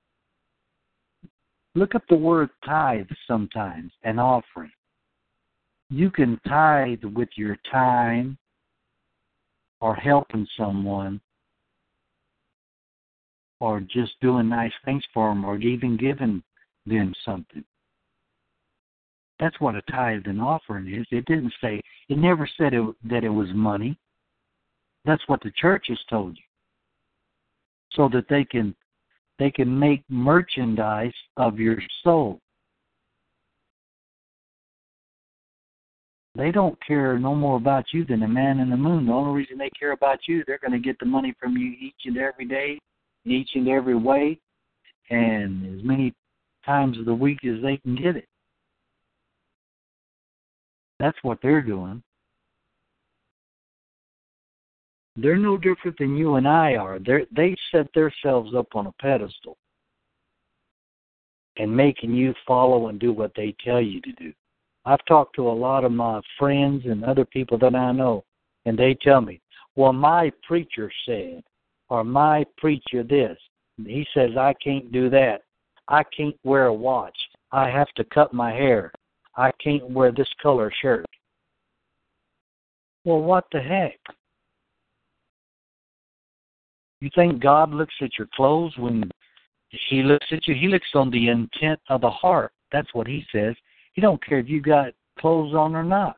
Look up the word tithe sometimes, an offering. You can tithe with your time or helping someone or just doing nice things for them or even giving them something. That's what a tithe and offering is. It didn't say, it never said it, that it was money. That's what the church has told you. So that they can they can make merchandise of your soul. They don't care no more about you than a man in the moon. The only reason they care about you, they're going to get the money from you each and every day, each and every way, and as many times of the week as they can get it. That's what they're doing. They're no different than you and I are. They they set themselves up on a pedestal and making you follow and do what they tell you to do. I've talked to a lot of my friends and other people that I know, and they tell me, "Well, my preacher said, or my preacher this." He says I can't do that. I can't wear a watch. I have to cut my hair. I can't wear this color shirt. Well, what the heck? You think God looks at your clothes when He looks at you? He looks on the intent of the heart. That's what He says. He don't care if you got clothes on or not.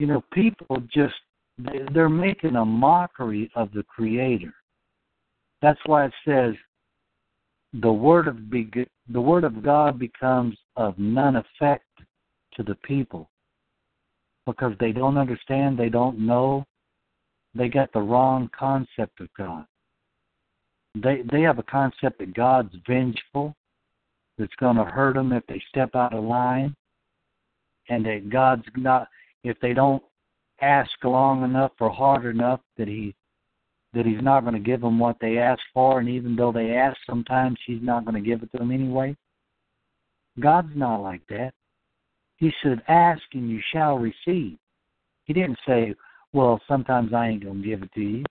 You know, people just they're making a mockery of the Creator. That's why it says the word of be- the word of God becomes of none effect to the people because they don't understand, they don't know, they got the wrong concept of God. They they have a concept that God's vengeful, that's going to hurt them if they step out of line, and that God's not if they don't ask long enough or hard enough that he that he's not going to give them what they ask for, and even though they ask, sometimes he's not going to give it to them anyway. God's not like that. He said, Ask and you shall receive. He didn't say, Well, sometimes I ain't going to give it to you.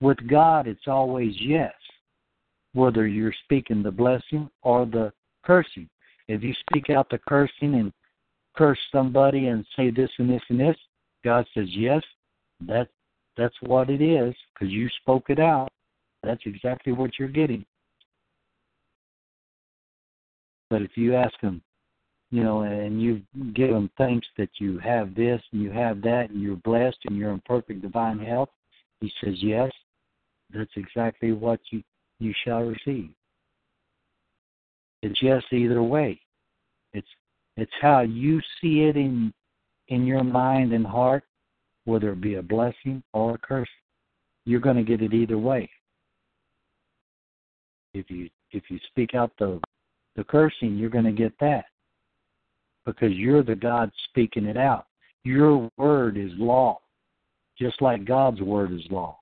With God, it's always yes, whether you're speaking the blessing or the cursing. If you speak out the cursing and curse somebody and say this and this and this, God says, Yes, that, that's what it is because you spoke it out. That's exactly what you're getting. But if you ask him, you know, and you give them thanks that you have this and you have that and you're blessed and you're in perfect divine mm-hmm. health. He says, yes, that's exactly what you you shall receive. It's yes either way. It's it's how you see it in in your mind and heart, whether it be a blessing or a curse. You're going to get it either way. If you if you speak out the the cursing, you're going to get that because you're the God speaking it out. Your word is law, just like God's word is law.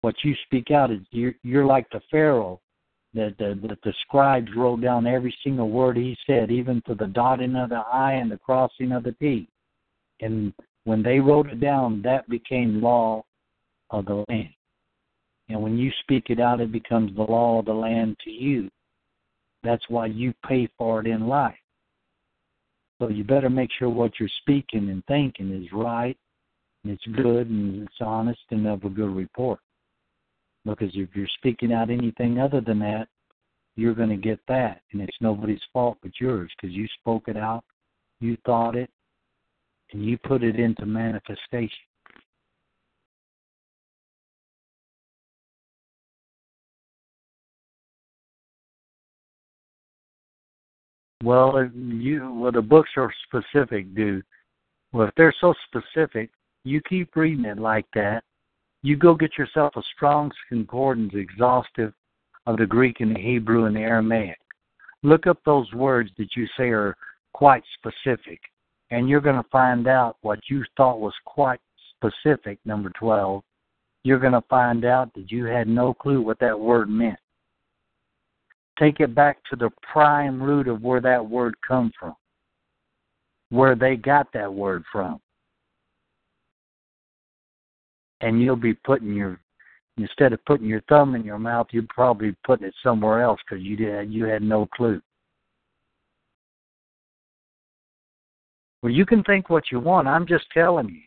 What you speak out is you're, you're like the Pharaoh that the, that the scribes wrote down every single word he said, even to the dotting of the I and the crossing of the T. And when they wrote it down, that became law of the land. And when you speak it out, it becomes the law of the land to you. That's why you pay for it in life. So you better make sure what you're speaking and thinking is right, and it's good, and it's honest, and of a good report. Because if you're speaking out anything other than that, you're going to get that. And it's nobody's fault but yours because you spoke it out, you thought it, and you put it into manifestation. Well, uh, you well the books are specific, dude. Well, if they're so specific, you keep reading it like that, you go get yourself a Strong's Concordance exhaustive of the Greek and the Hebrew and the Aramaic. Look up those words that you say are quite specific, and you're going to find out what you thought was quite specific, number 12. You're going to find out that you had no clue what that word meant. Take it back to the prime root of where that word come from, where they got that word from and you'll be putting your instead of putting your thumb in your mouth, you're probably putting it somewhere else because you did you had no clue. Well, you can think what you want. I'm just telling you.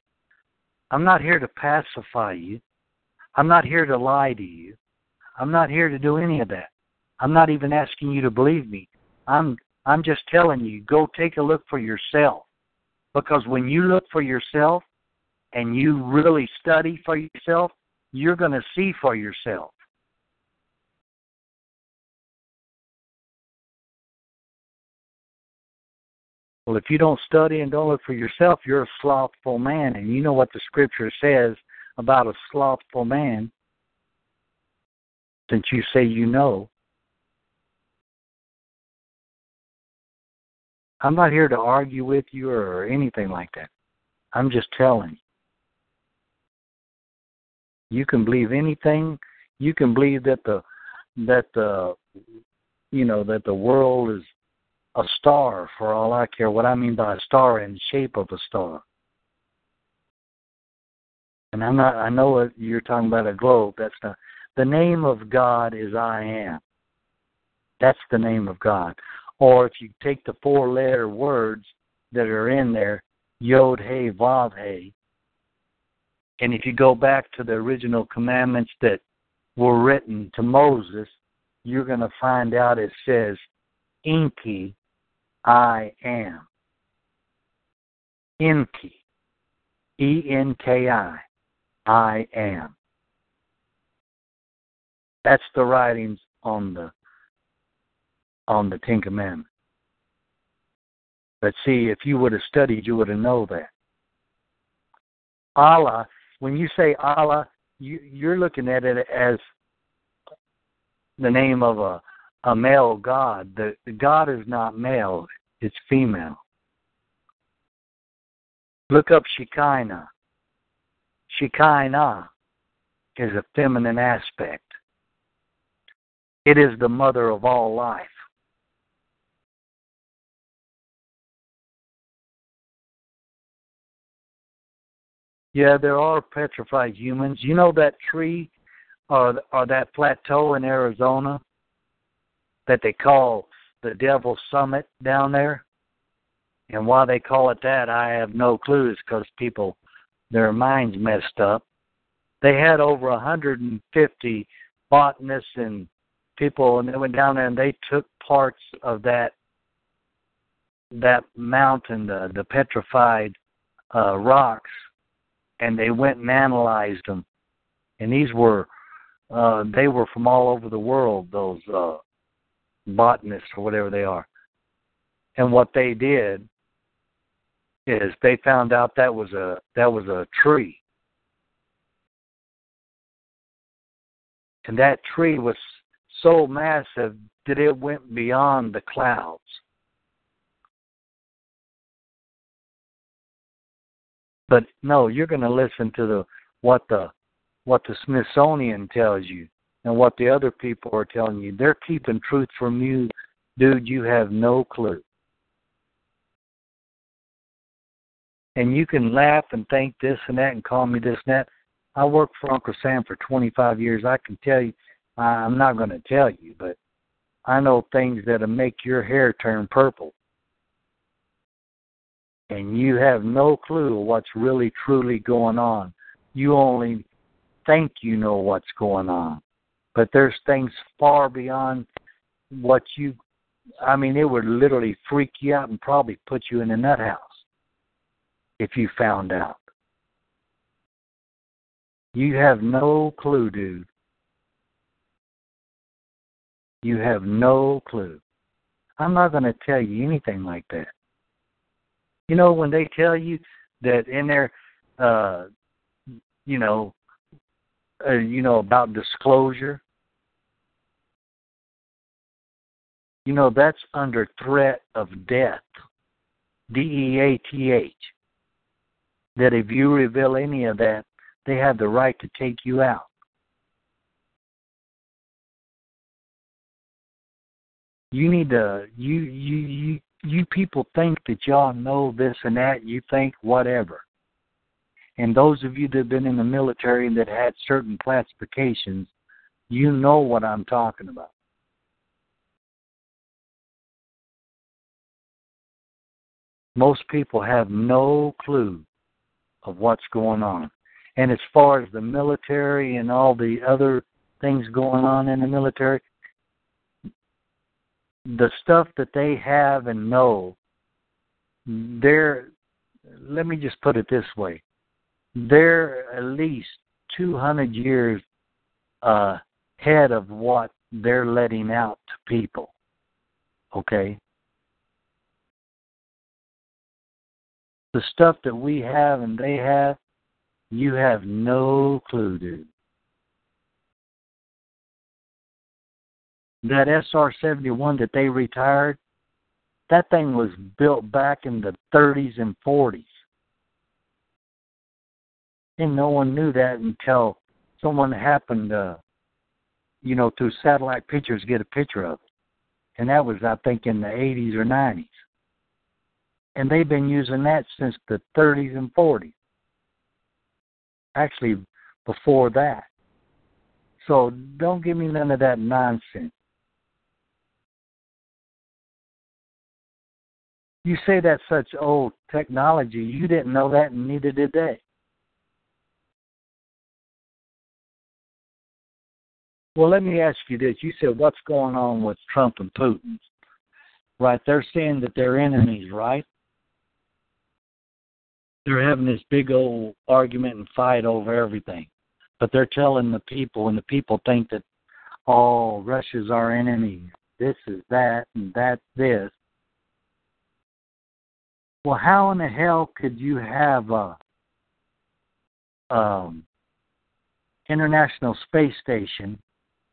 I'm not here to pacify you. I'm not here to lie to you. I'm not here to do any of that. I'm not even asking you to believe me. I'm I'm just telling you, go take a look for yourself. Because when you look for yourself, and you really study for yourself, you're going to see for yourself. Well, if you don't study and don't look for yourself, you're a slothful man. And you know what the scripture says about a slothful man, since you say you know. I'm not here to argue with you or anything like that. I'm just telling you. You can believe anything. You can believe that the that the you know that the world is a star for all I care. What I mean by a star in shape of a star. And I'm not. I know what you're talking about a globe. That's not. The name of God is I am. That's the name of God. Or if you take the four letter words that are in there, Yod Hey Vav Hey, and if you go back to the original commandments that were written to Moses, you're going to find out it says, Enki, I am. Enki, E N K I, I am. That's the writings on the on the Ten Commandments. But see, if you would have studied, you would have known that. Allah when you say Allah, you, you're looking at it as the name of a a male god. The, the God is not male; it's female. Look up Shekinah. Shekinah is a feminine aspect. It is the mother of all life. Yeah, there are petrified humans. You know that tree or or that plateau in Arizona that they call the Devil's Summit down there? And why they call it that, I have no clue. It's because people, their minds messed up. They had over 150 botanists and people, and they went down there and they took parts of that that mountain, the, the petrified uh, rocks, and they went and analyzed them and these were uh, they were from all over the world. Those uh, botanists or whatever they are, and what they did is they found out that was a that was a tree, and that tree was so massive that it went beyond the clouds. But no, you're going to listen to the what the what the Smithsonian tells you and what the other people are telling you. They're keeping truth from you, dude. You have no clue. And you can laugh and think this and that and call me this and that. I worked for Uncle Sam for 25 years. I can tell you, I'm not going to tell you, but I know things that'll make your hair turn purple. And you have no clue what's really truly going on. You only think you know what's going on. But there's things far beyond what you I mean, it would literally freak you out and probably put you in a nut house if you found out. You have no clue, dude. You have no clue. I'm not going to tell you anything like that. You know, when they tell you that in their, uh, you know, uh, you know about disclosure, you know that's under threat of death. D E A T H. That if you reveal any of that, they have the right to take you out. you need to you you you you people think that y'all know this and that you think whatever. And those of you that have been in the military and that had certain classifications you know what i'm talking about. Most people have no clue of what's going on. And as far as the military and all the other things going on in the military the stuff that they have and know, they're, let me just put it this way, they're at least 200 years uh, ahead of what they're letting out to people. Okay? The stuff that we have and they have, you have no clue, dude. That SR 71 that they retired, that thing was built back in the 30s and 40s. And no one knew that until someone happened to, you know, through satellite pictures, get a picture of it. And that was, I think, in the 80s or 90s. And they've been using that since the 30s and 40s. Actually, before that. So don't give me none of that nonsense. You say that's such old technology. You didn't know that, and neither did they. Well, let me ask you this. You said, what's going on with Trump and Putin? Right? They're saying that they're enemies, right? They're having this big old argument and fight over everything. But they're telling the people, and the people think that, oh, Russia's our enemy. This is that, and that's this. Well, how in the hell could you have a um, international space station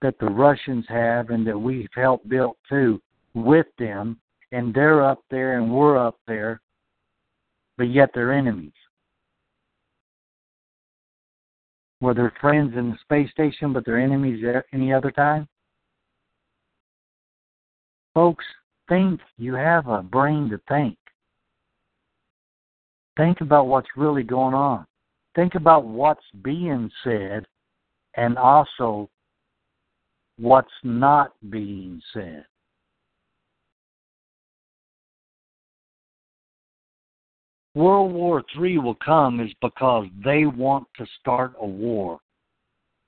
that the Russians have and that we've helped build too with them, and they're up there and we're up there, but yet they're enemies? Were they friends in the space station, but they're enemies at any other time? Folks, think. You have a brain to think. Think about what's really going on. Think about what's being said and also what's not being said. World War III will come is because they want to start a war,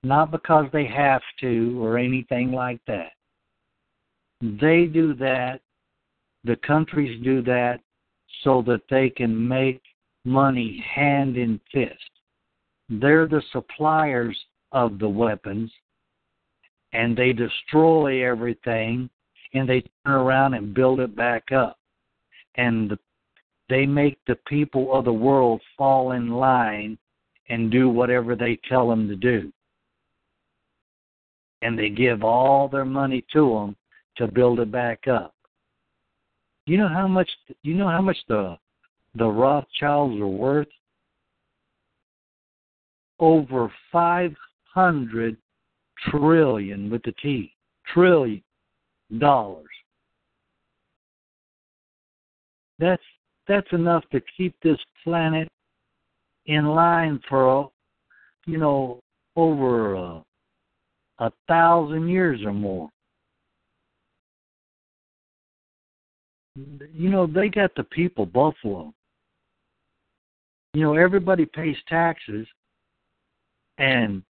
not because they have to or anything like that. They do that, the countries do that so that they can make money hand in fist. They're the suppliers of the weapons and they destroy everything and they turn around and build it back up. And the, they make the people of the world fall in line and do whatever they tell them to do. And they give all their money to them to build it back up. You know how much you know how much the the Rothschilds are worth? Over five hundred trillion with the T. Trillion dollars. That's that's enough to keep this planet in line for you know over a, a thousand years or more. You know they got the people Buffalo. You know everybody pays taxes, and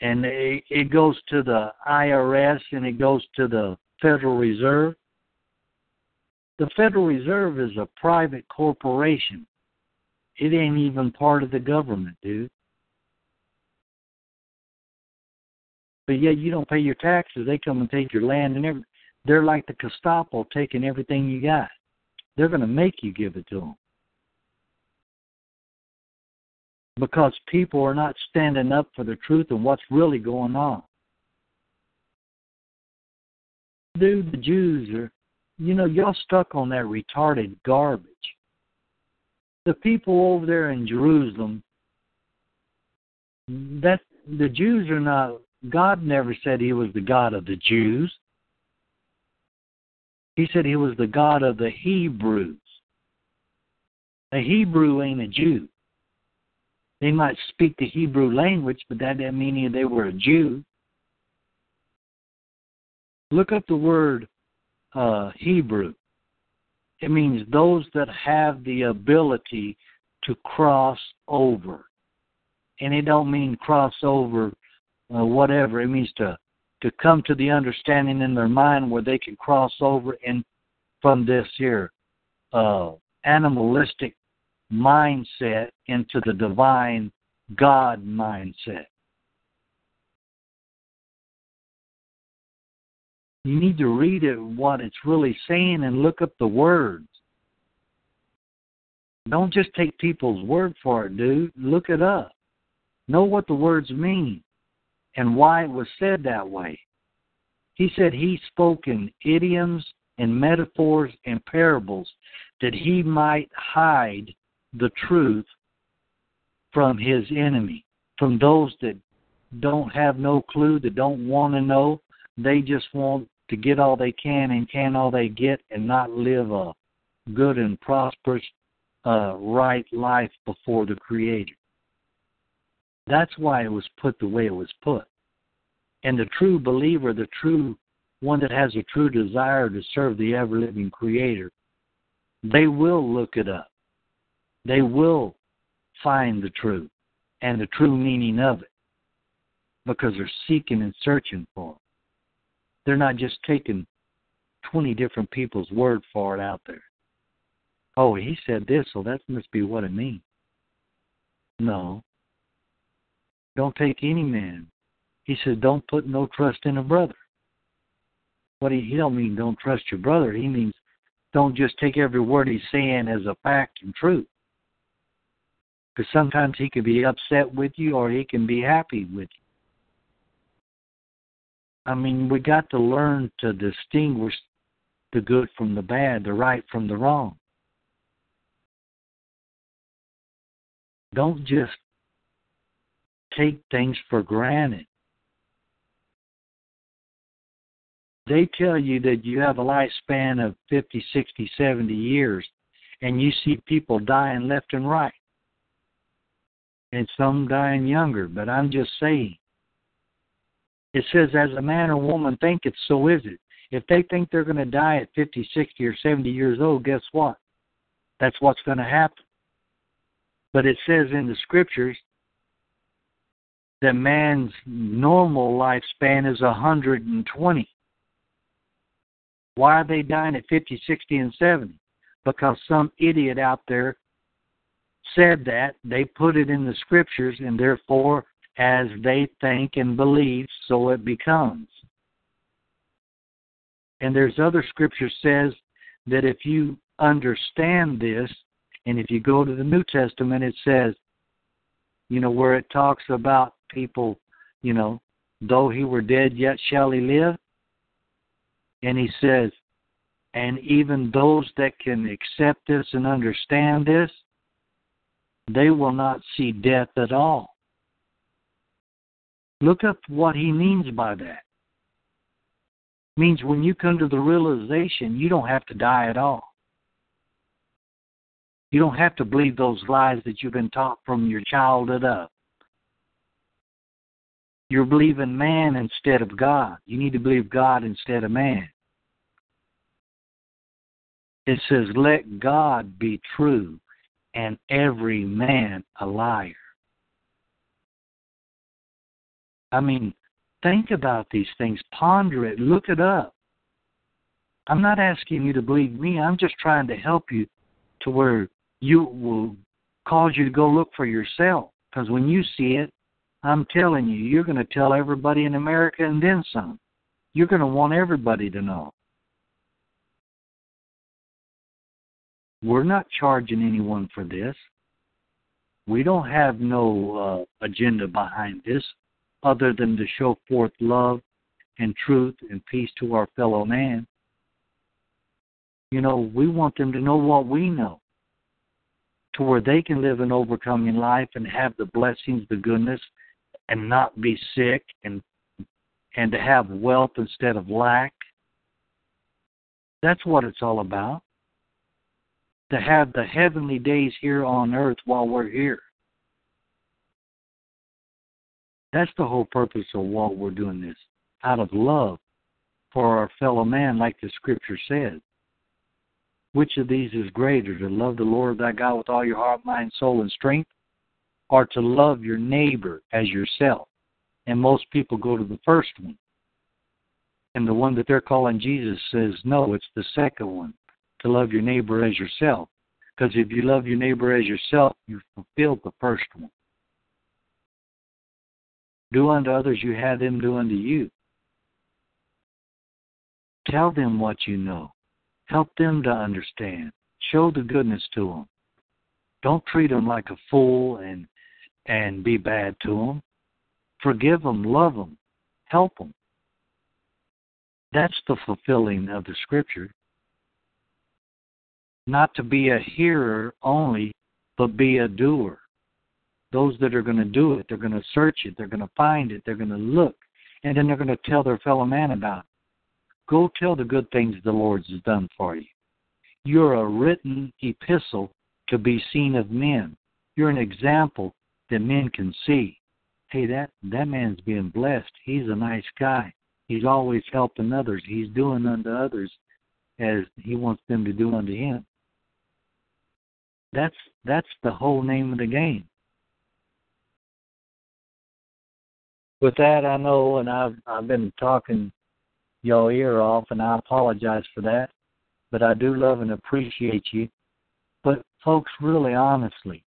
and it, it goes to the IRS and it goes to the Federal Reserve. The Federal Reserve is a private corporation. It ain't even part of the government, dude. But yet you don't pay your taxes. They come and take your land and everything. They're like the Gestapo taking everything you got. They're going to make you give it to them. Because people are not standing up for the truth and what's really going on. Dude, the Jews are, you know, y'all stuck on that retarded garbage. The people over there in Jerusalem, that the Jews are not. God never said He was the God of the Jews. He said He was the God of the Hebrews. A Hebrew ain't a Jew. They might speak the Hebrew language, but that didn't mean they were a Jew. Look up the word uh, Hebrew. It means those that have the ability to cross over. And it don't mean cross over uh, whatever. It means to to come to the understanding in their mind where they can cross over and from this here uh, animalistic mindset into the divine God mindset. You need to read it, what it's really saying, and look up the words. Don't just take people's word for it, dude. Look it up. Know what the words mean and why it was said that way. He said he spoke in idioms and metaphors and parables that he might hide the truth from his enemy, from those that don't have no clue, that don't want to know. They just want to get all they can and can all they get and not live a good and prosperous, uh, right life before the Creator. That's why it was put the way it was put. And the true believer, the true one that has a true desire to serve the ever living Creator, they will look it up they will find the truth and the true meaning of it because they're seeking and searching for it. They're not just taking 20 different people's word for it out there. Oh, he said this, so that must be what it means. No. Don't take any man. He said, don't put no trust in a brother. What he, he don't mean don't trust your brother. He means don't just take every word he's saying as a fact and truth. Because sometimes he can be upset with you or he can be happy with you. I mean, we got to learn to distinguish the good from the bad, the right from the wrong. Don't just take things for granted. They tell you that you have a lifespan of 50, 60, 70 years, and you see people dying left and right and some dying younger. But I'm just saying. It says, as a man or woman thinketh, so is it. If they think they're going to die at 50, 60, or 70 years old, guess what? That's what's going to happen. But it says in the scriptures that man's normal lifespan is 120. Why are they dying at 50, 60, and 70? Because some idiot out there said that, they put it in the scriptures, and therefore as they think and believe, so it becomes. And there's other scripture says that if you understand this, and if you go to the New Testament, it says, you know, where it talks about people, you know, though he were dead, yet shall he live. And he says, and even those that can accept this and understand this, they will not see death at all. Look up what he means by that. Means when you come to the realization, you don't have to die at all. You don't have to believe those lies that you've been taught from your childhood up. You're believing man instead of God. You need to believe God instead of man. It says, Let God be true and every man a liar. I mean, think about these things, ponder it, look it up. I'm not asking you to believe me, I'm just trying to help you to where you will cause you to go look for yourself. Because when you see it, I'm telling you, you're going to tell everybody in America and then some. You're going to want everybody to know. We're not charging anyone for this. We don't have no uh, agenda behind this other than to show forth love and truth and peace to our fellow man. You know, we want them to know what we know to where they can live an overcoming life and have the blessings, the goodness, and not be sick and and to have wealth instead of lack. That's what it's all about to have the heavenly days here on earth while we're here. That's the whole purpose of why we're doing this, out of love for our fellow man, like the scripture says. Which of these is greater, to love the Lord thy God with all your heart, mind, soul, and strength, or to love your neighbor as yourself? And most people go to the first one. And the one that they're calling Jesus says, no, it's the second one to love your neighbor as yourself. Because if you love your neighbor as yourself, you've fulfilled the first one. Do unto others you have them do unto you. Tell them what you know. Help them to understand. Show the goodness to them. Don't treat them like a fool and and be bad to them. Forgive them, love them, help them. That's the fulfilling of the scripture not to be a hearer only, but be a doer. Those that are going to do it, they're going to search it, they're going to find it, they're going to look, and then they're going to tell their fellow man about it. Go tell the good things the Lord has done for you. You're a written epistle to be seen of men. You're an example that men can see. Hey, that that man's being blessed. He's a nice guy. He's always helping others. He's doing unto others as he wants them to do unto him. That's that's the whole name of the game. With that, I know, and I've I've been talking your ear off, and I apologize for that. But I do love and appreciate you. But folks, really honestly,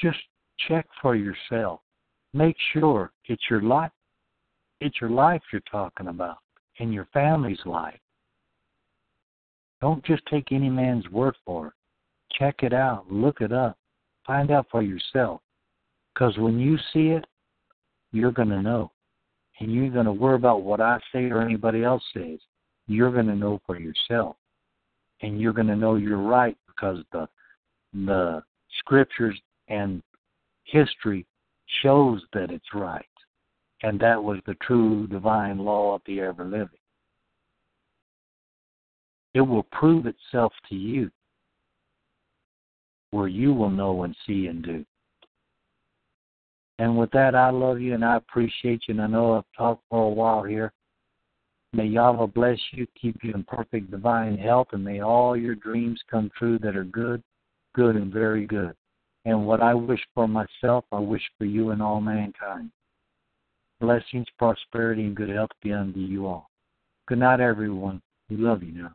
just check for yourself. Make sure it's your life. It's your life you're talking about, and your family's life. Don't just take any man's word for it. Check it out, look it up, find out for yourself. Because when you see it, you're going to know. And you're going to worry about what I say or anybody else says. You're going to know for yourself. And you're going to know you're right because the the scriptures and history shows that it's right. And that was the true divine law of the ever living it will prove itself to you where you will know and see and do. And with that, I love you and I appreciate you. And I know I've talked for a while here. May Yahweh bless you, keep you in perfect divine health, and may all your dreams come true that are good, good, and very good. And what I wish for myself, I wish for you and all mankind. Blessings, prosperity, and good health be unto you all. Good night, everyone. We love you now.